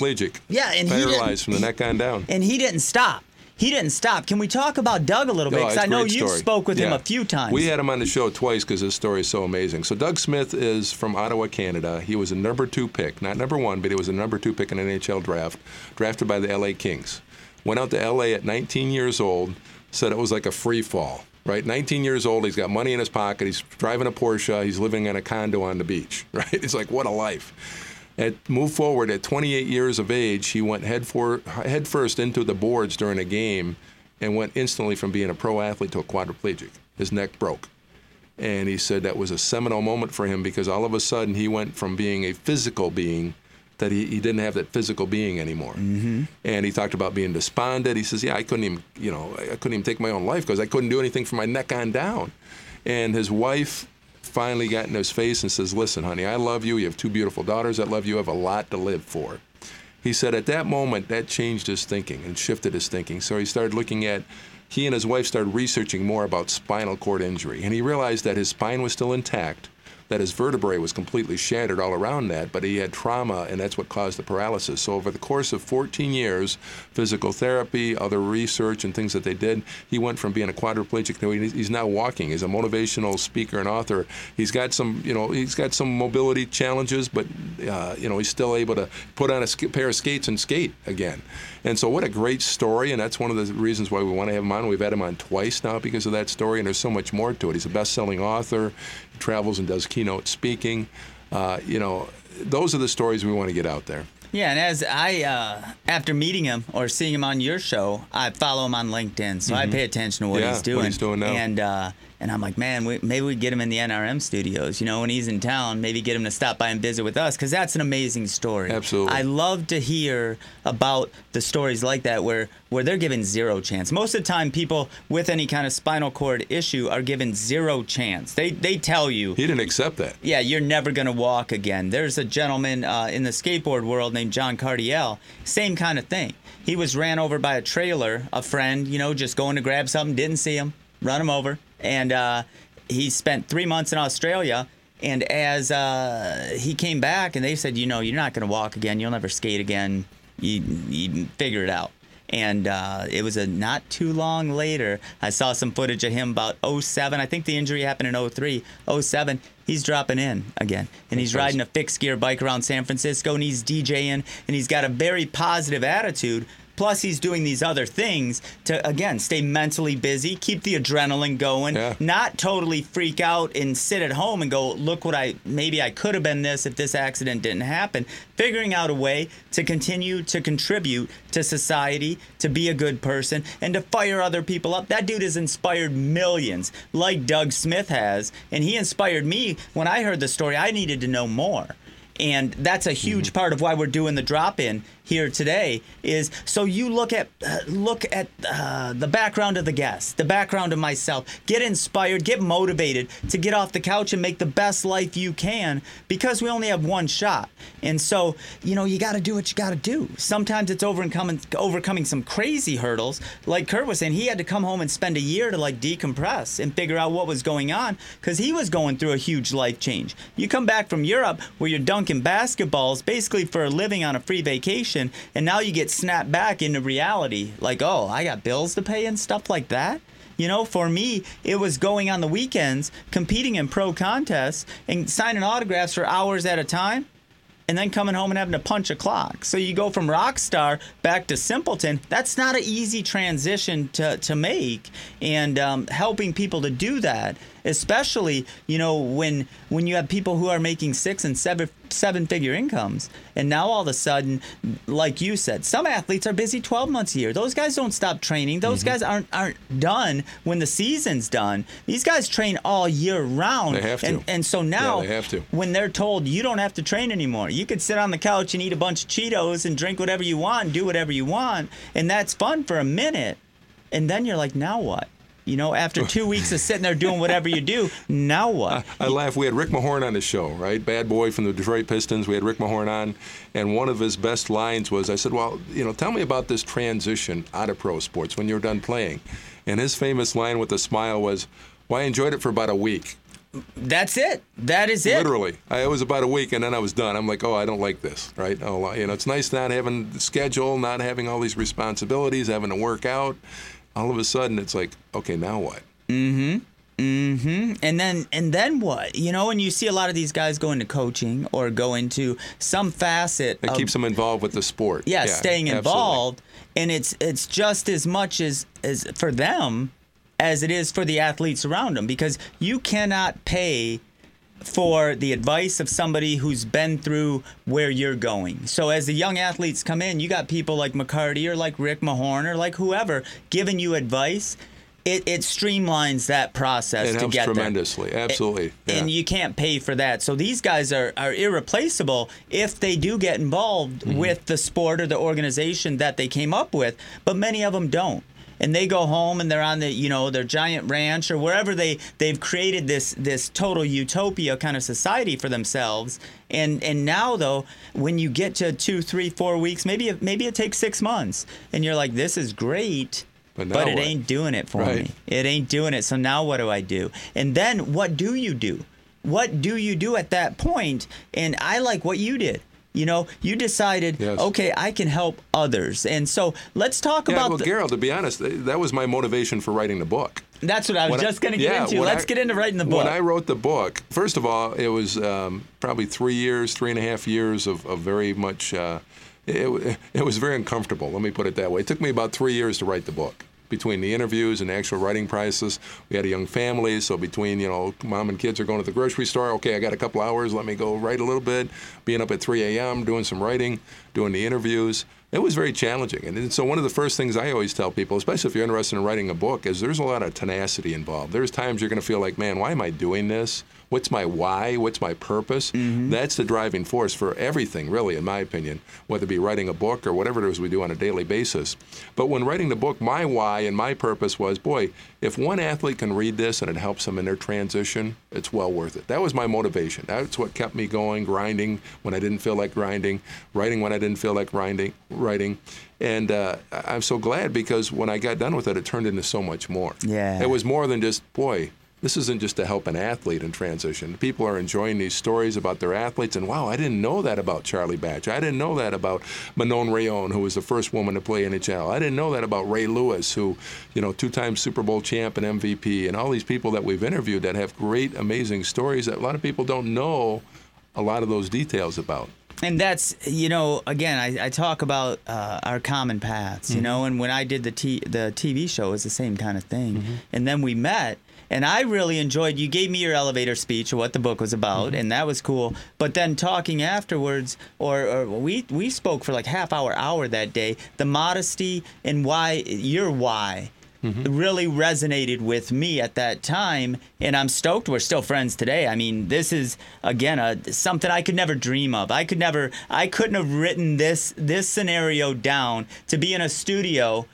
yeah, and he didn't- paralyzed from the neck on down. and he didn't stop. He didn't stop. Can we talk about Doug a little bit? Oh, Because it's I know you spoke with him a few times. We had him on the show twice because his story is so amazing. So Doug Smith is from Ottawa, Canada. He was a number two pick, not number one, but he was a number two pick in an NHL draft, drafted by the LA Kings. Went out to LA at 19 years old. Said it was like a free fall. Right, 19 years old. He's got money in his pocket. He's driving a Porsche. He's living in a condo on the beach. Right, it's like what a life. At move forward at 28 years of age, he went head for head first into the boards during a game, and went instantly from being a pro athlete to a quadriplegic. His neck broke, and he said that was a seminal moment for him because all of a sudden he went from being a physical being that he, he didn't have that physical being anymore. Mm-hmm. And he talked about being despondent. He says, "Yeah, I couldn't even you know I couldn't even take my own life because I couldn't do anything from my neck on down." And his wife finally got in his face and says, Listen, honey, I love you. You have two beautiful daughters that love you. You have a lot to live for. He said at that moment, that changed his thinking and shifted his thinking. So he started looking at, he and his wife started researching more about spinal cord injury. And he realized that his spine was still intact, that his vertebrae was completely shattered all around that, but he had trauma, and that's what caused the paralysis. So over the course of 14 years, physical therapy, other research, and things that they did, he went from being a quadriplegic to he's now walking. He's a motivational speaker and author. He's got some, you know, he's got some mobility challenges, but uh, you know, he's still able to put on a pair of skates and skate again. And so, what a great story, and that's one of the reasons why we want to have him on. We've had him on twice now because of that story, and there's so much more to it. He's a best-selling author, he travels and does keynote speaking. Uh, you know, those are the stories we want to get out there. Yeah, and as I, uh, after meeting him or seeing him on your show, I follow him on LinkedIn, so mm-hmm. I pay attention to what yeah, he's doing. What he's doing now. And uh, and I'm like, man, we, maybe we get him in the NRM studios. You know, when he's in town, maybe get him to stop by and visit with us because that's an amazing story. Absolutely. I love to hear about the stories like that where where they're given zero chance. Most of the time, people with any kind of spinal cord issue are given zero chance. They they tell you he didn't accept that. Yeah, you're never gonna walk again. There's a gentleman uh, in the skateboard world named John Cardiel. Same kind of thing. He was ran over by a trailer. A friend, you know, just going to grab something, didn't see him, run him over and uh, he spent three months in Australia. And as uh, he came back, and they said, you know, you're not going to walk again. You'll never skate again. You, you figure it out. And uh, it was a not too long later. I saw some footage of him about 07. I think the injury happened in 03. 07. He's dropping in again. And he's riding a fixed gear bike around San Francisco and he's DJing and he's got a very positive attitude Plus, he's doing these other things to, again, stay mentally busy, keep the adrenaline going, yeah. not totally freak out and sit at home and go, look what I, maybe I could have been this if this accident didn't happen. Figuring out a way to continue to contribute to society, to be a good person, and to fire other people up. That dude has inspired millions, like Doug Smith has. And he inspired me when I heard the story. I needed to know more and that's a huge mm-hmm. part of why we're doing the drop in here today is so you look at uh, look at uh, the background of the guest the background of myself. Get inspired get motivated to get off the couch and make the best life you can because we only have one shot. And so you know you got to do what you got to do. Sometimes it's overcoming overcoming some crazy hurdles. Like kurt was saying he had to come home and spend a year to like decompress and figure out what was going on because he was going through a huge life change. You come back from europe where you're dunking dunking basketballs basically for a living on a free vacation, and now you get snapped back into reality. Like, oh, I got bills to pay and stuff like that. You know, for me, it was going on the weekends, competing in pro contests, and signing autographs for hours at a time and then coming home and having to punch a clock. So you go from rock star back to simpleton. That's not an easy transition to, to make. And um, helping people to do that especially you know when when you have people who are making six and seven seven figure incomes. And now all of a sudden like you said some athletes are busy 12 months a year. Those guys don't stop training. Those mm-hmm. guys aren't aren't done when the season's done. These guys train all year round. They have to. and and so now yeah, they have to. when they're told you don't have to train anymore you could sit on the couch and eat a bunch of cheetos and drink whatever you want do whatever you want and that's fun for a minute. And then you're like now what you know, after two weeks of sitting there doing whatever you do, now what? I, I laugh. We had Rick Mahorn on the show, right? Bad boy from the Detroit Pistons. We had Rick Mahorn on, and one of his best lines was, "I said, well, you know, tell me about this transition out of pro sports when you're done playing." And his famous line with a smile was, "Well, I enjoyed it for about a week." That's it. That is it. Literally, I, it was about a week, and then I was done. I'm like, oh, I don't like this, right? Oh, you know, it's nice not having the schedule, not having all these responsibilities, having to work out all of a sudden it's like, okay, now what? Mm-hmm. Mm-hmm. And then and then what? You know, and you see a lot of these guys go into coaching or go into some facet. It of, keeps them involved with the sport. Yeah, yeah staying involved. Absolutely. And it's it's just as much as as for them as it is for the athletes around them because you cannot pay for the advice of somebody who's been through where you're going. So as the young athletes come in, you got people like McCarty or like Rick Mahorn or like whoever giving you advice. It, it streamlines that process it to helps get tremendously. There. Absolutely, yeah. and you can't pay for that. So these guys are, are irreplaceable if they do get involved mm-hmm. with the sport or the organization that they came up with. But many of them don't and they go home and they're on the you know their giant ranch or wherever they they've created this this total utopia kind of society for themselves and and now though when you get to two three four weeks maybe it, maybe it takes six months and you're like this is great but, but it what? ain't doing it for right. me it ain't doing it so now what do i do and then what do you do what do you do at that point? And I like what you did. You know, you decided, Yes. okay, I can help others. And so let's talk Yeah, about well, the- Garold, to be honest, that was my motivation for writing the book. that's what I was When just going to get yeah, into. Let's I- get into writing the book. When I wrote the book, first of all, it was um, probably three years, three and a half years of, of very much. Uh, it, it was very uncomfortable. Let me put it that way. It took me about three years to write the book. Between the interviews and the actual writing process, we had a young family, so between you know, mom and kids are going to the grocery store. Okay, I got a couple hours. Let me go write a little bit. Being up at 3 a.m., doing some writing, doing the interviews. It was very challenging. And so, one of the first things I always tell people, especially if you're interested in writing a book, is there's a lot of tenacity involved. There's times you're going to feel like, man, why am I doing this? What's my why? What's my purpose? That's the driving force for everything, really, in my opinion, whether it be writing a book or whatever it is we do on a daily basis. But when writing the book, my why and my purpose was, boy, if one athlete can read this and it helps them in their transition, it's well worth it. That was my motivation. That's what kept me going, grinding when I didn't feel like grinding, writing when I didn't feel like grinding, writing. And uh, I'm so glad because when I got done with it, it turned into so much more. Yeah. It was more than just, boy, this isn't just to help an athlete in transition. People are enjoying these stories about their athletes, and wow, I didn't know that about Charlie Batch. I didn't know that about Manon Rhéaume, who was the first woman to play NHL. I didn't know that about Ray Lewis, who, you know, two-time Super Bowl champ and MVP, and all these people that we've interviewed that have great, amazing stories that a lot of people don't know a lot of those details about. and that's you know again I, I talk about uh, our common paths Mm-hmm. you know and when I did the t- the TV show it was the same kind of thing Mm-hmm. and then we met and I really enjoyed you gave me your elevator speech of what the book was about Mm-hmm. and that was cool. But then talking afterwards or, or we we spoke for like half hour hour that day. The modesty and why your why really resonated with me at that time and i'm stoked we're still friends today. I mean this is again a, something i could never dream of. I could never i couldn't have written this this scenario down to be in a studio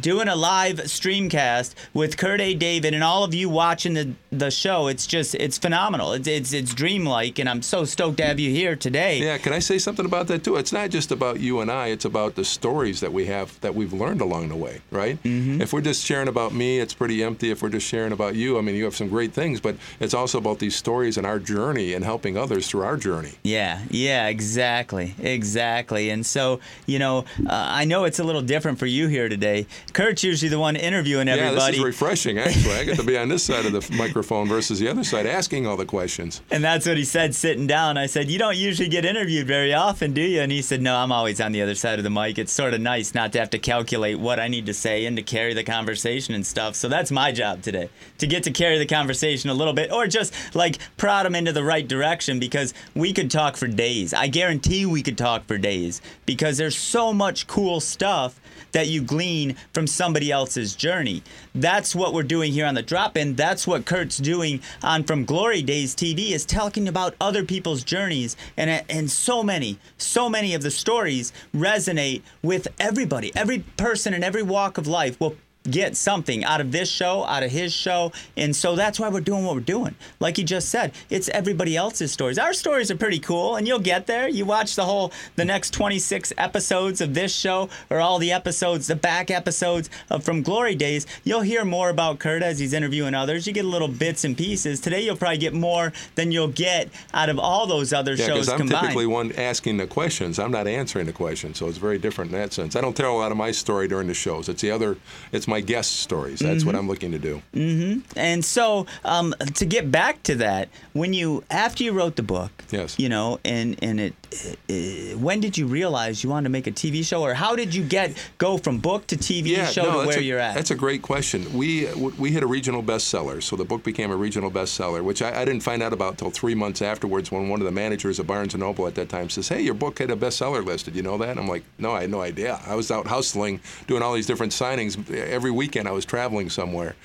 doing a live streamcast with Kurt A. David and all of you watching the the show. It's just it's phenomenal. It's it's, it's dreamlike, and I'm so stoked to have you here today. Yeah, can I say something about that too? It's not just about you and I. It's about the stories that we have that we've learned along the way, right? Mm-hmm. If we're just sharing about me, it's pretty empty. If we're just sharing about you, I mean, you have some great things, but it's also about these stories and our journey and helping others through our journey. Yeah, yeah, exactly, exactly. And so, you know, uh, I know it's a little different for you here today. Kurt's usually the one interviewing everybody. Yeah, this is refreshing. Actually, I get to be on this side of the microphone versus the other side, asking all the questions. and that's what he said sitting down. I said, "You don't usually get interviewed very often, do you?" And he said, "No, I'm always on the other side of the mic. It's sort of nice not to have to calculate what I need to say and to carry the conversation and stuff. So that's my job today, to get to carry the conversation a little bit, or just like prod him into the right direction because we could talk for days. I guarantee we could talk for days because there's so much cool stuff." That you glean from somebody else's journey. That's what we're doing here on the drop in. That's what Kurt's doing on From Glory Days TV is talking about other people's journeys and and so many, so many of the stories resonate with everybody. Every person in every walk of life will get something out of this show, out of his show. And so that's why we're doing what we're doing. Like you just said, it's everybody else's stories. Our stories are pretty cool, and you'll get there. You watch the whole, the next 26 episodes of this show, or all the episodes, the back episodes of From Glory Days. You'll hear more about Kurt as he's interviewing others. You get little bits and pieces. Today, you'll probably get more than you'll get out of all those other Yeah, shows because I'm combined. typically one asking the questions. I'm not answering the questions, so it's very different in that sense. I don't tell a lot of my story during the shows. It's the other, it's my guest stories. That's Mm-hmm. what I'm looking to do. Mm-hmm. And so, um, to get back to that, when you after you wrote the book, Yes. you know, and and it, Uh, when did you realize you wanted to make a TV show, or how did you get go from book to TV show to where a, you're at? That's a great question. We we hit a regional bestseller, so the book became a regional bestseller, which I, I didn't find out about until three months afterwards when one of the managers of Barnes and Noble at that time says, "Hey, your book had a bestseller list. Did you know that?" And I'm like, "No, I had no idea. I was out hustling, doing all these different signings every weekend. I was traveling somewhere."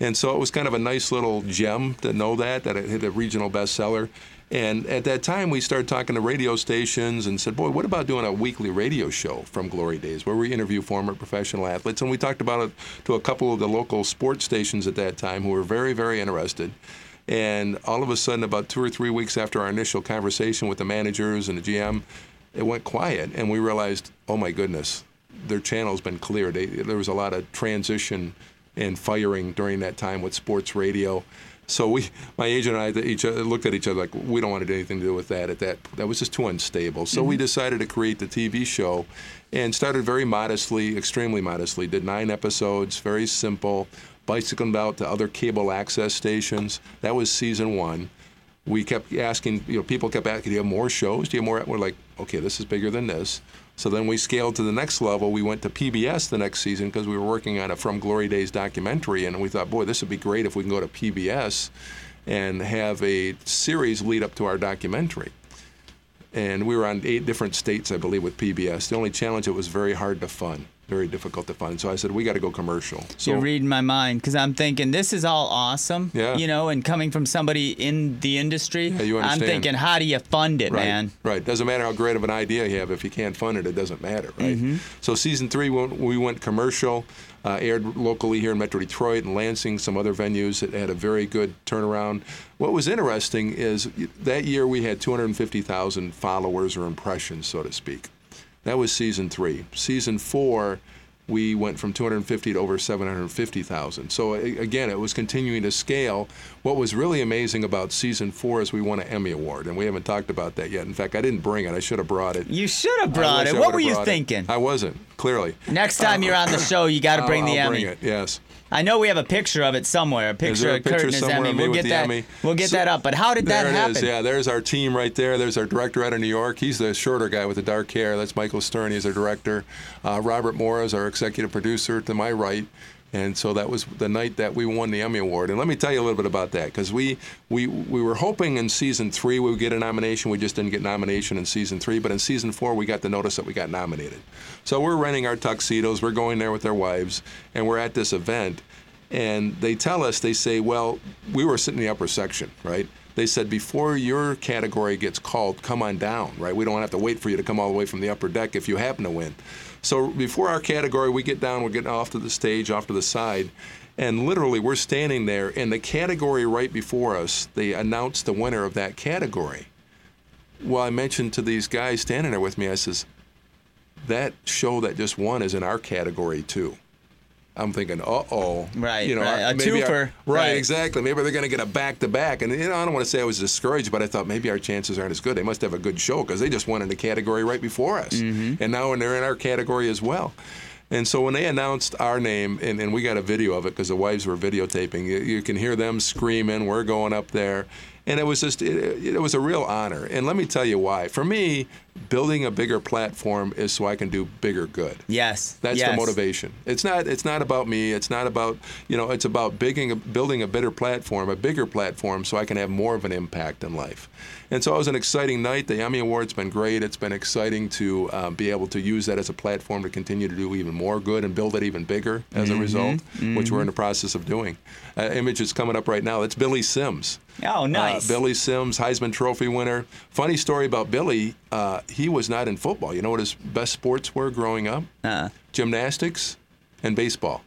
And so it was kind of a nice little gem to know that that it hit a regional bestseller. And at that time, we started talking to radio stations and said, "Boy, what about doing a weekly radio show from Glory Days, where we interview former professional athletes?" And we talked about it to a couple of the local sports stations at that time, who were very, very interested. And all of a sudden, about two or three weeks after our initial conversation with the managers and the GM, it went quiet, and we realized, "Oh my goodness, their channel's been cleared." They, there was a lot of transition and firing during that time with sports radio. So we, my agent and I, each other, looked at each other like we don't want to do anything to do with that. At that, that was just too unstable. So we mm-hmm. decided to create the TV show, and started very modestly, extremely modestly. Did nine episodes, very simple. Bicycled out to other cable access stations. That was season one. We kept asking, you know, people kept asking, do you have more shows? Do you have more? We're like, okay, this is bigger than this. So then we scaled to the next level. We went to PBS the next season because we were working on a From Glory Days documentary, and we thought, boy, this would be great if we can go to PBS and have a series lead up to our documentary. And we were on eight different states, I believe, with PBS. The only challenge, it was very hard to fund, very difficult to fund. So I said, we got to go commercial. So You're reading my mind because I'm thinking this is all awesome. Yeah. You know, and coming from somebody in the industry, Yeah, you I'm thinking, how do you fund it, Right, man? Right. Doesn't matter how great of an idea you have. If you can't fund it, it doesn't matter, right? Mm-hmm. So season three, we went, we went commercial, uh, aired locally here in Metro Detroit and Lansing, some other venues. It had a very good turnaround. What was interesting is that year we had 250,000 followers or impressions, so to speak. That was season three. Season four, we went from 250 to over 750,000. So again, it was continuing to scale. What was really amazing about season four is we won an Emmy Award, and we haven't talked about that yet. In fact, I didn't bring it. I should have brought it. You should have brought it. What were you brought it. thinking? I wasn't clearly. Next time you're on the show, you got to bring I'll, the I'll Emmy. Bring it. Yes. I know we have a picture of it somewhere. A picture a of picture Kurt and his Emmy. We'll get that. Emmy? We'll get So- that up. But how did that there happen? it is. Yeah, there's our team right there. There's our director out of New York. He's the shorter guy with the dark hair. That's Michael Stern. He's our director. Uh, Robert Moore is our executive producer to my right. And so that was the night that we won the Emmy Award. And let me tell you a little bit about that because we, we, we were hoping in season three we would get a nomination. We just didn't get nomination in season three. But in season four, we got the notice that we got nominated. So we're renting our tuxedos. We're going there with our wives. And we're at this event and they tell us they say well we were sitting in the upper section right they said before your category gets called come on down right we don't have to wait for you to come all the way from the upper deck if you happen to win so before our category we get down we're getting off to the stage off to the side and literally we're standing there in the category right before us they announced the winner of that category. Well i mentioned to these guys standing there with me i says that show that just won is in our category too I'm thinking, uh oh. Right, You know, right. A maybe our- twofer. right, Right. exactly. Maybe they're going to get a back to back. And you know, I don't want to say I was discouraged, but I thought maybe our chances aren't as good. They must have a good show because they just won in the category right before us. Mm-hmm. And now they're in our category as well. And so when they announced our name, and, and we got a video of it because the wives were videotaping, you, you can hear them screaming. We're going up there. And it was just, it, it was a real honor. And let me tell you why. For me, building a bigger platform is so I can do bigger good. Yes. That's yes. the motivation. It's not. It's not about me. It's not about you know. It's about bigging, building a better platform, a bigger platform, so I can have more of an impact in life. And so it was an exciting night. The Emmy Award's been great. It's been exciting to uh, be able to use that as a platform to continue to do even more good and build it even bigger as Mm-hmm. a result, which we're in the process of doing. Uh, image is coming up right now. It's Billy Sims. Oh, nice. Uh, Billy Sims, Heisman Trophy winner. Funny story about Billy. Uh, he was not in football. You know what his best sports were growing up? Uh, Gymnastics and baseball.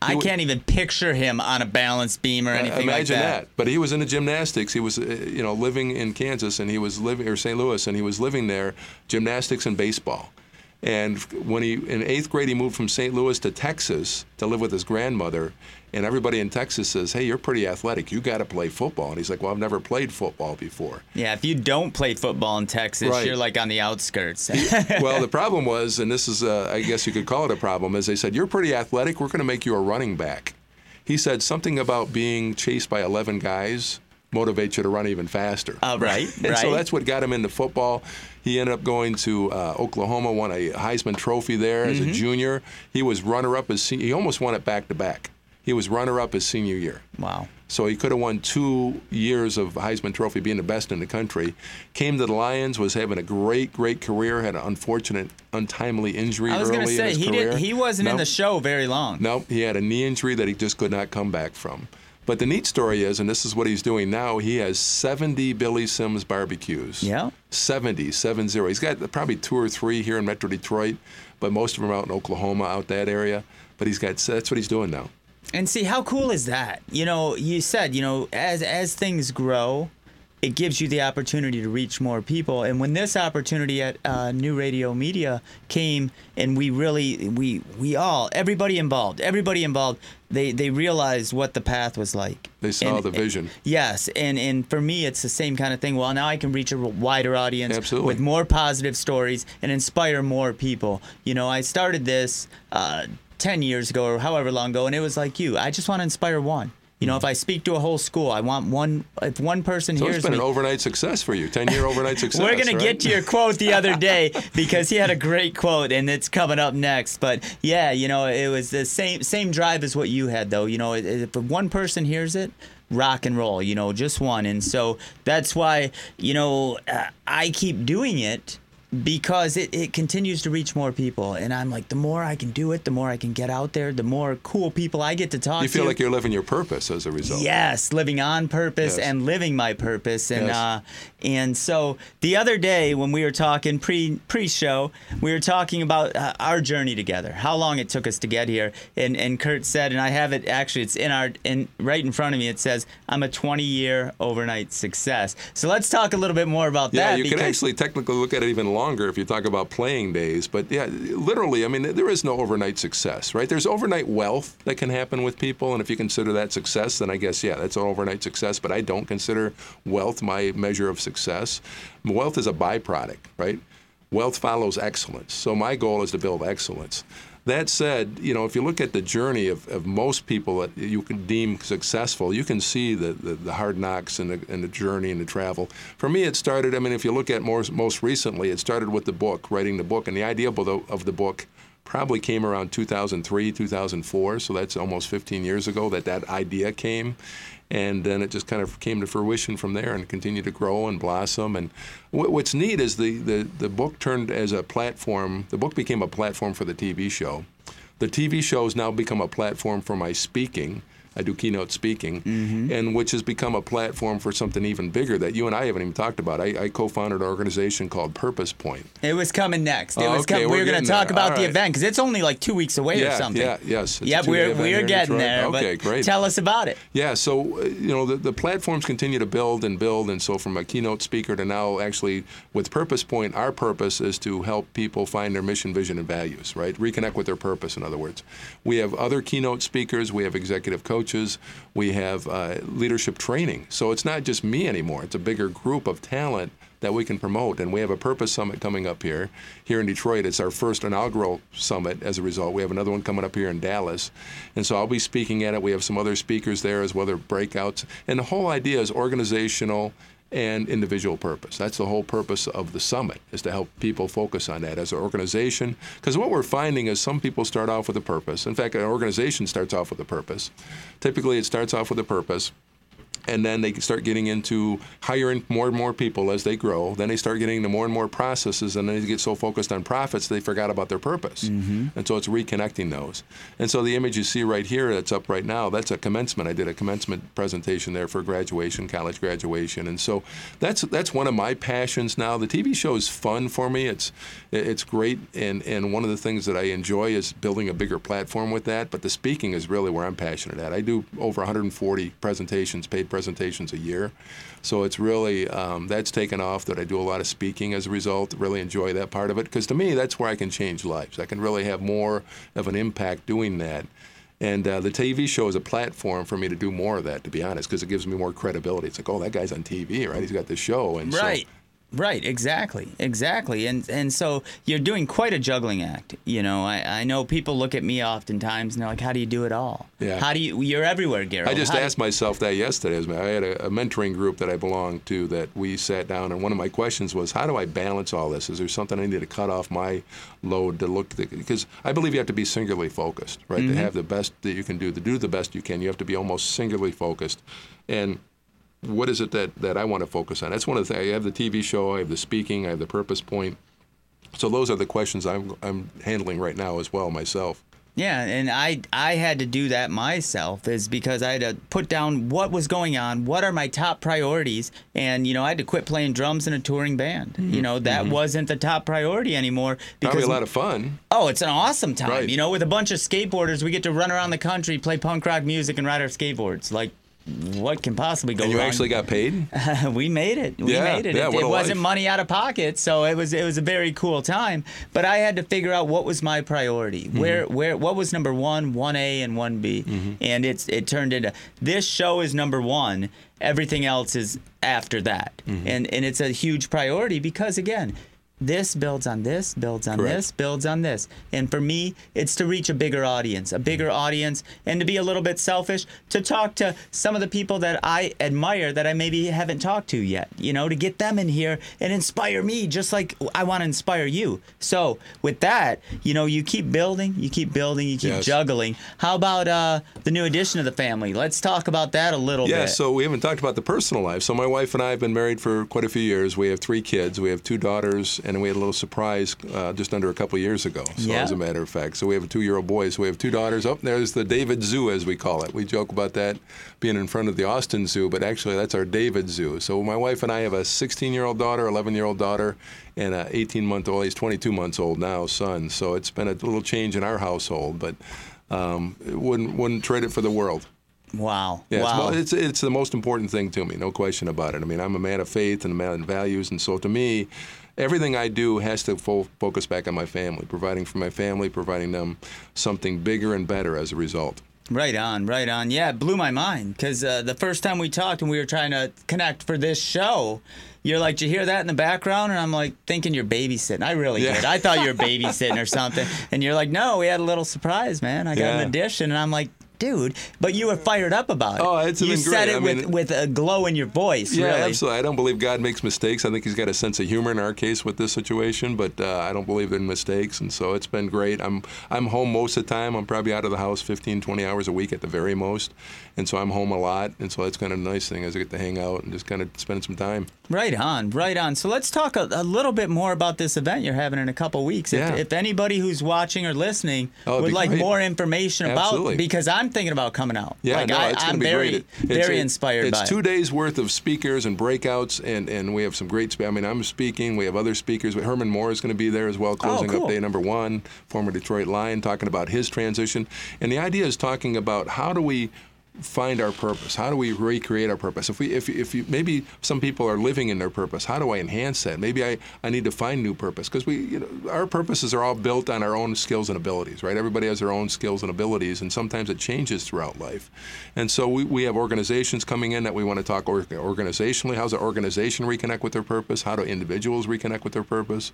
I can't even picture him on a balance beam or anything like that. Imagine that. But he was into gymnastics. He was, uh, you know, living in Kansas, and he was living or St. Louis, and he was living there, gymnastics and baseball. And when he in eighth grade, he moved from St. Louis to Texas to live with his grandmother. And everybody in Texas says, "Hey, you're pretty athletic. You got to play football." And he's like, "Well, I've never played football before." Yeah, if you don't play football in Texas, Right. you're like on the outskirts. well, the problem was, and this is, uh, I guess you could call it a problem, is they said, You're pretty athletic. We're going to make you a running back. He said something about being chased by 11 guys motivates you to run even faster. Uh, right, and so that's what got him into football. He ended up going to uh, Oklahoma, won a Heisman Trophy there as Mm-hmm. a junior. He was runner up his senior. He almost won it back to back. He was runner up his senior year. wow. So he could have won two years of Heisman Trophy, being the best in the country. Came to the Lions, was having a great, great career. Had an unfortunate, untimely injury I was gonna say he career. did. He wasn't in the show very long. Nope, he had a knee injury that he just could not come back from. But the neat story is, and this is what he's doing now, he has 70 Billy Sims barbecues. Yeah. 70, 7-0. He's got probably two or three here in Metro Detroit, but most of them are out in Oklahoma, out that area. But he's got, that's what he's doing now. And see how cool is that? You know, you said, you know, as as things grow, it gives you the opportunity to reach more people. And when this opportunity at uh, New Radio Media came, and we really, we we all, everybody involved, everybody involved, they they realized what the path was like. They saw And- the vision. Yes, and and for me, it's the same kind of thing. Well, now I can reach a wider audience Absolutely. with more positive stories and inspire more people. You know, I started this uh, ten years ago or however long ago, and it was like you. I just want to inspire one. You know, if I speak to a whole school, I want one. If one person So hears it's been me, an overnight success for you, 10 year overnight success. we're gonna right? get to your quote the other day because he had a great quote and it's coming up next. But yeah, you know, it was the same same drive as what you had though. You know, if one person hears it, rock and roll. You know, just one. And so that's why you know uh, I keep doing it because it, it continues to reach more people and i'm like the more i can do it the more i can get out there the more cool people i get to talk to. You to feel like you're living your purpose as a result. Yes, living on purpose Yes. and living my purpose, and Yes. uh, and so the other day when we were talking pre pre show, we were talking about uh, our journey together, how long it took us to get here, and and Kurt said, and I have it actually, it's in our in right in front of me. It says I'm a 20 year overnight success. So let's talk a little bit more about Yeah, that. Yeah, you can actually technically look at it even longer if you talk about playing days. But yeah, literally, I mean, there is no overnight success, right? There's overnight wealth that can happen with people, and if you consider that success, then I guess yeah, that's an overnight success. But I don't consider wealth my measure of success. Wealth is a byproduct, right? Wealth follows excellence. So my goal is to build excellence. That said, you know, if you look at the journey of, of most people that you can deem successful, you can see the, the, the hard knocks and the, and the journey and the travel. For me, it started, I mean, if you look at more, most recently, it started with the book, writing the book. And the idea of the, of the book probably came around 2003, 2004. So that's almost 15 years ago that that idea came. And then it just kind of came to fruition from there and continued to grow and blossom. And what's neat is the, the, the book turned as a platform, the book became a platform for the TV show. The TV show has now become a platform for my speaking. I do keynote speaking, mm-hmm. and which has become a platform for something even bigger that you and I haven't even talked about. I, I co-founded an organization called Purpose Point. It was coming next. It Oh, was okay, coming. We we're going to talk there. about All the event because it's only like two weeks away or something. yeah, yes, Yep, we're we're getting there. Okay, great. Tell us about it. Yeah, so you know the, the platforms continue to build and build, and so from a keynote speaker to now actually with Purpose Point, our purpose is to help people find their mission, vision, and values. Right, reconnect with their purpose. In other words, we have other keynote speakers, we have executive coaches, we have uh, leadership training. So it's not just me anymore; it's a bigger group of talent that we can promote. And we have a Purpose Summit coming up here, here in Detroit. It's our first inaugural summit as a result. We have another one coming up here in Dallas. And so I'll be speaking at it. We have some other speakers there as well, there breakouts. And the whole idea is organizational and individual purpose. That's the whole purpose of the summit is to help people focus on that as an organization. Because what we're finding is some people start off with a purpose. In fact, an organization starts off with a purpose. Typically, it starts off with a purpose and then they start getting into hiring more and more people as they grow. Then they start getting into more and more processes, and then they get so focused on profits they forgot about their purpose. Mm-hmm. And so it's reconnecting those. And so the image you see right here that's up right now, that's a commencement. I did a commencement presentation there for graduation, college graduation, and so that's that's one of my passions now. The TV show is fun for me. It's it's great, and and one of the things that I enjoy is building a bigger platform with that. But the speaking is really where I'm passionate at. I do over 140 presentations, paid presentations a year. So it's really, um, that's taken off that I do a lot of speaking as a result. Really enjoy that part of it because to me, that's where I can change lives. I can really have more of an impact doing that. And uh, the TV show is a platform for me to do more of that, to be honest, because it gives me more credibility. It's like, oh, that guy's on TV, right? He's got this show. And so- Right. Exactly, exactly, and and so you're doing quite a juggling act. You know, I, I know people look at me oftentimes and they're like, "How do you do it all? Yeah. How do you? You're everywhere, Gary." I just How do- asked myself that yesterday. As I had a, a mentoring group that I belonged to that we sat down, and one of my questions was, how do I balance all this? Is there something I need to cut off my load to look? Because I believe you have to be singularly focused, right? Mm-hmm. To have the best that you can do, to do the best you can, you have to be almost singularly focused. And what is it that, that I want to focus on? That's one of the things. I have the TV show, I have the speaking, I have the purpose point. So those are the questions I'm, I'm handling right now as well myself. Yeah, and I I had to do that myself is because I had to put down what was going on, what are my top priorities, and you know I had to quit playing drums in a touring band. Mm-hmm. You know that mm-hmm. wasn't the top priority anymore because Probably a lot of fun. oh, it's an awesome time. Right. You know, with a bunch of skateboarders, we get to run around the country, play punk rock music, and ride our skateboards. Like what can possibly go And you wrong? actually got paid? we made it. We Yeah, made it. yeah, it it wasn't life. money out of pocket, so it was it was a very cool time. But I had to figure out what was my priority. Mm-hmm. Where where what was number one, one A, and one B, and it's it turned into this show is number one. Everything else is after that, Mm-hmm. and and it's a huge priority because again. This builds on this, builds on Correct. this, builds on this. And for me, it's to reach a bigger audience, a bigger audience, and to be a little bit selfish, to talk to some of the people that I admire that I maybe haven't talked to yet, you know, to get them in here and inspire me just like I want to inspire you. So, with that, you know, you keep building, you keep building, you keep Yes. juggling. How about uh, the new addition of the family? Let's talk about that a little Yeah, bit. Yeah, so we haven't talked about the personal life. So my wife and I have been married for quite a few years. We have three kids. We have two daughters, and we had a little surprise uh, just under a couple of years ago. So Yeah. as a matter of fact, so we have a two-year-old boy. So we have two daughters. Oh, there's the David Zoo, as we call it. We joke about that being in front of the Austin Zoo, but actually that's our David Zoo. So my wife and I have a 16-year-old daughter, 11-year-old daughter, and a 18-month-old. He's 22 months old now, son. So it's been a little change in our household, but. Um, wouldn't wouldn't trade it for the world. wow. Yeah, wow. it's, it's it's the most important thing to me, no question about it. I mean, I'm a man of faith and a man of values, and so to me, everything I do has to fo- focus back on my family, providing for my family, providing them something bigger and better as a result. Right on, right on. Yeah, it blew my mind because uh, the first time we talked and we were trying to connect for this show, you're like, "Did you hear that in the background?" And I'm like, thinking you're babysitting. I really Yeah. did. I thought you were babysitting or something. And you're like, "No, we had a little surprise, man. I got Yeah. an addition." And I'm like, "Dude," but you were fired up about it. Oh, it's you been said great. it I with mean- with a glow in your voice. Yeah, really. absolutely. I don't believe God makes mistakes. I think He's got a sense of humor in our case with this situation, but uh, I don't believe in mistakes, and so it's been great. I'm I'm home most of the time. I'm probably out of the house 15, 20 hours a week at the very most, and so I'm home a lot, and so that's kind of a nice thing as I get to hang out and just kind of spend some time. Right on, right on. So let's talk a, a little bit more about this event you're having in a couple weeks. If, Yeah. if anybody who's watching or listening Oh, it'd like great. more information about, Absolutely. because I'm thinking about coming out. Yeah, like no, I, it's going I'm to be very, great. It- very a- inspired It's by two it. days worth of speakers and breakouts, and, and we have some great. I mean, I'm speaking. We have other speakers. Herman Moore is going to be there as well, oh, closing Oh, cool. up day number one. Former Detroit Lion, talking about his transition, and the idea is talking about how do we find our purpose? How do we recreate our purpose? If we, if, if you, maybe some people are living in their purpose, how do I enhance that? Maybe I, I need to find new purpose because we, you know, our purposes are all built on our own skills and abilities, right? Everybody has their own skills and abilities, and sometimes it changes throughout life. And so we, we have organizations coming in that we want to talk or, organizationally. How's the organization reconnect with their purpose? How do individuals reconnect with their purpose?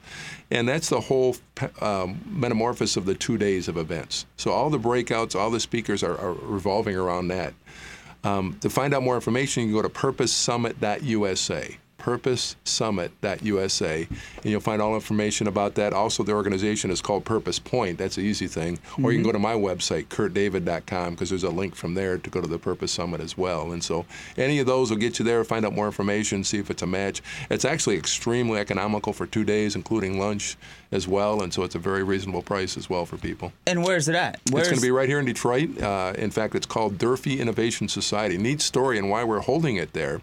And that's the whole um, metamorphosis of the two days of events. So all the breakouts, all the speakers are, are revolving around that. Um, to find out more information, you can go to purposesummit.usa. Purposesummit.usa, and you'll find all information about that. Also, the organization is called Purpose Point. That's an easy thing. Or you can go to my website, kurtdavid.com, because there's a link from there to go to the Purpose Summit as well. And so, any of those will get you there. Find out more information, see if it's a match. It's actually extremely economical for two days, including lunch as well. And so, it's a very reasonable price as well for people. And where's it at? Where's, It's going to be right here in Detroit. Uh, in fact, it's called Durfee Innovation Society. Neat story and why we're holding it there.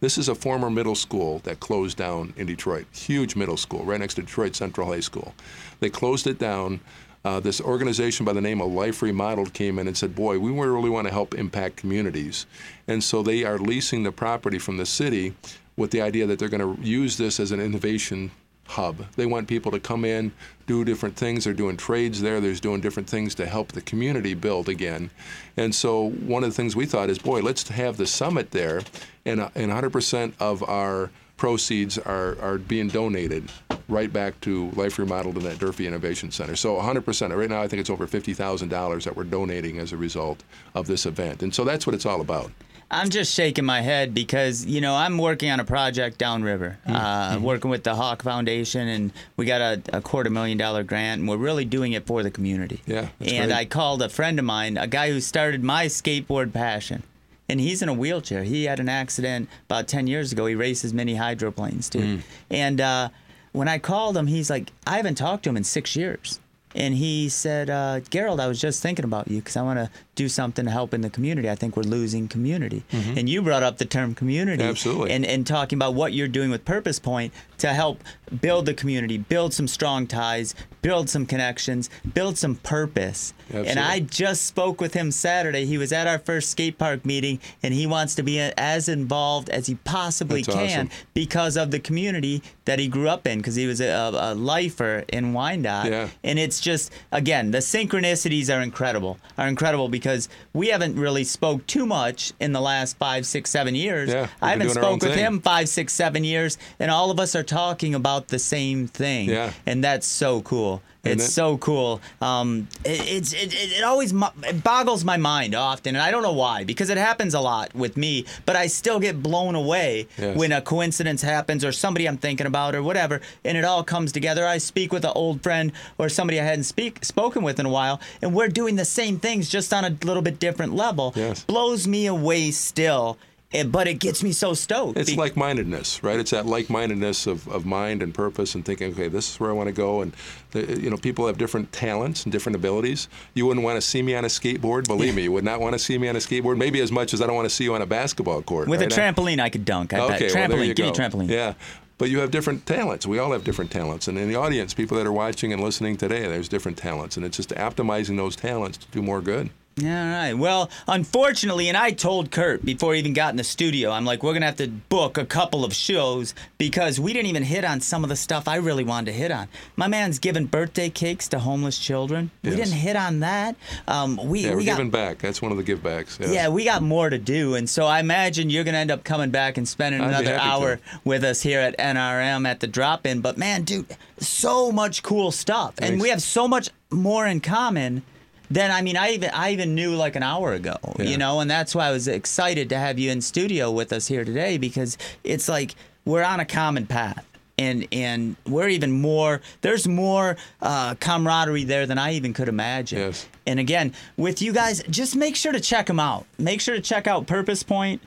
This is a former middle school that closed down in Detroit. Huge middle school right next to Detroit Central High School. They closed it down. Uh, this organization by the name of Life Remodeled came in and said, Boy, we really want to help impact communities. And so they are leasing the property from the city with the idea that they're going to use this as an innovation hub. They want people to come in, do different things. They're doing trades there. They're doing different things to help the community build again. And so one of the things we thought is, boy, let's have the summit there, and uh, and 100% of our proceeds are, are being donated right back to Life Remodeled and that Durfee Innovation Center. So 100%. Right now, I think it's over $50,000 that we're donating as a result of this event. And so that's what it's all about. I'm just shaking my head because you know I'm working on a project downriver, Mm-hmm. uh, working with the Hawk Foundation, and we got a, a quarter million dollar grant, and we're really doing it for the community. Yeah, and great. I called a friend of mine, a guy who started my skateboard passion, and he's in a wheelchair. He had an accident about ten years ago. He races mini hydroplanes too, Mm. and uh, when I called him, he's like, I haven't talked to him in six years. And he said, uh, Garold, I was just thinking about you because I want to do something to help in the community. I think we're losing community. And you brought up the term community. Mm-hmm. Absolutely. And, and talking about what you're doing with Purpose Point to help build the community, build some strong ties, build some connections, build some purpose. And I just spoke with him Saturday. He was at our first skate park meeting, and he wants to be as involved as he possibly That's can awesome. because of the community that he grew up in, because he was a, a, a lifer in Wyandotte. Yeah. And it's just, again, the synchronicities are incredible, are incredible because we haven't really spoke too much in the last five, six, seven years. Yeah, I haven't spoke with thing. him five, six, seven years, and all of us are talking about the same thing. Yeah. And that's so cool. It's so cool. Um, it, it's it, it, always it boggles my mind often, and I don't know why because it happens a lot with me. But I still get blown away Yes. when a coincidence happens or somebody I'm thinking about or whatever, and it all comes together. I speak with an old friend or somebody I hadn't speak spoken with in a while, and we're doing the same things just on a little bit different level. Yes. Blows me away still, and, but it gets me so stoked. It's like-mindedness, right? It's that like-mindedness of, of mind and purpose, and thinking, okay, this is where I want to go. And the, you know, people have different talents and different abilities. You wouldn't want to see me on a skateboard, believe me. You would not want to see me on a skateboard, maybe as much as I don't want to see you on a basketball court. with right? a trampoline, I could dunk. I Okay, bet. Trampoline, there you give go. me trampoline. Yeah. But you have different talents. We all have different talents. And in the audience, people that are watching and listening today, there's different talents. And it's just optimizing those talents to do more good. Yeah, all right. Well, unfortunately, and I told Kurt before he even got in the studio, I'm like, we're going to have to book a couple of shows because we didn't even hit on some of the stuff I really wanted to hit on. My man's giving birthday cakes to homeless children. We didn't hit on that. Um, we, Yeah, we we're got, giving back. That's one of the give backs. Yes. Yeah, we got more to do, and so I imagine you're gonna end up coming back and spending I'd another hour to. with us here at NRM at the drop-in. But man, dude, so much cool stuff, and we have so much more in common than I mean, I even I even knew like an hour ago, Yeah. you know, and that's why I was excited to have you in studio with us here today because it's like we're on a common path. And, and we're even more there's more uh, camaraderie there than I even could imagine. Yes. And again, with you guys, just make sure to check them out. Make sure to check out Purpose Point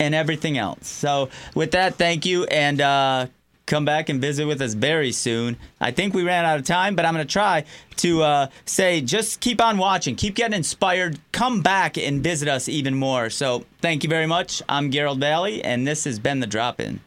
and everything else. So, with that, thank you, and uh, come back and visit with us very soon. I think we ran out of time, but I'm going to try to uh, say just keep on watching, keep getting inspired, come back and visit us even more. So, thank you very much. I'm Garold Vallie, and this has been The Drop In.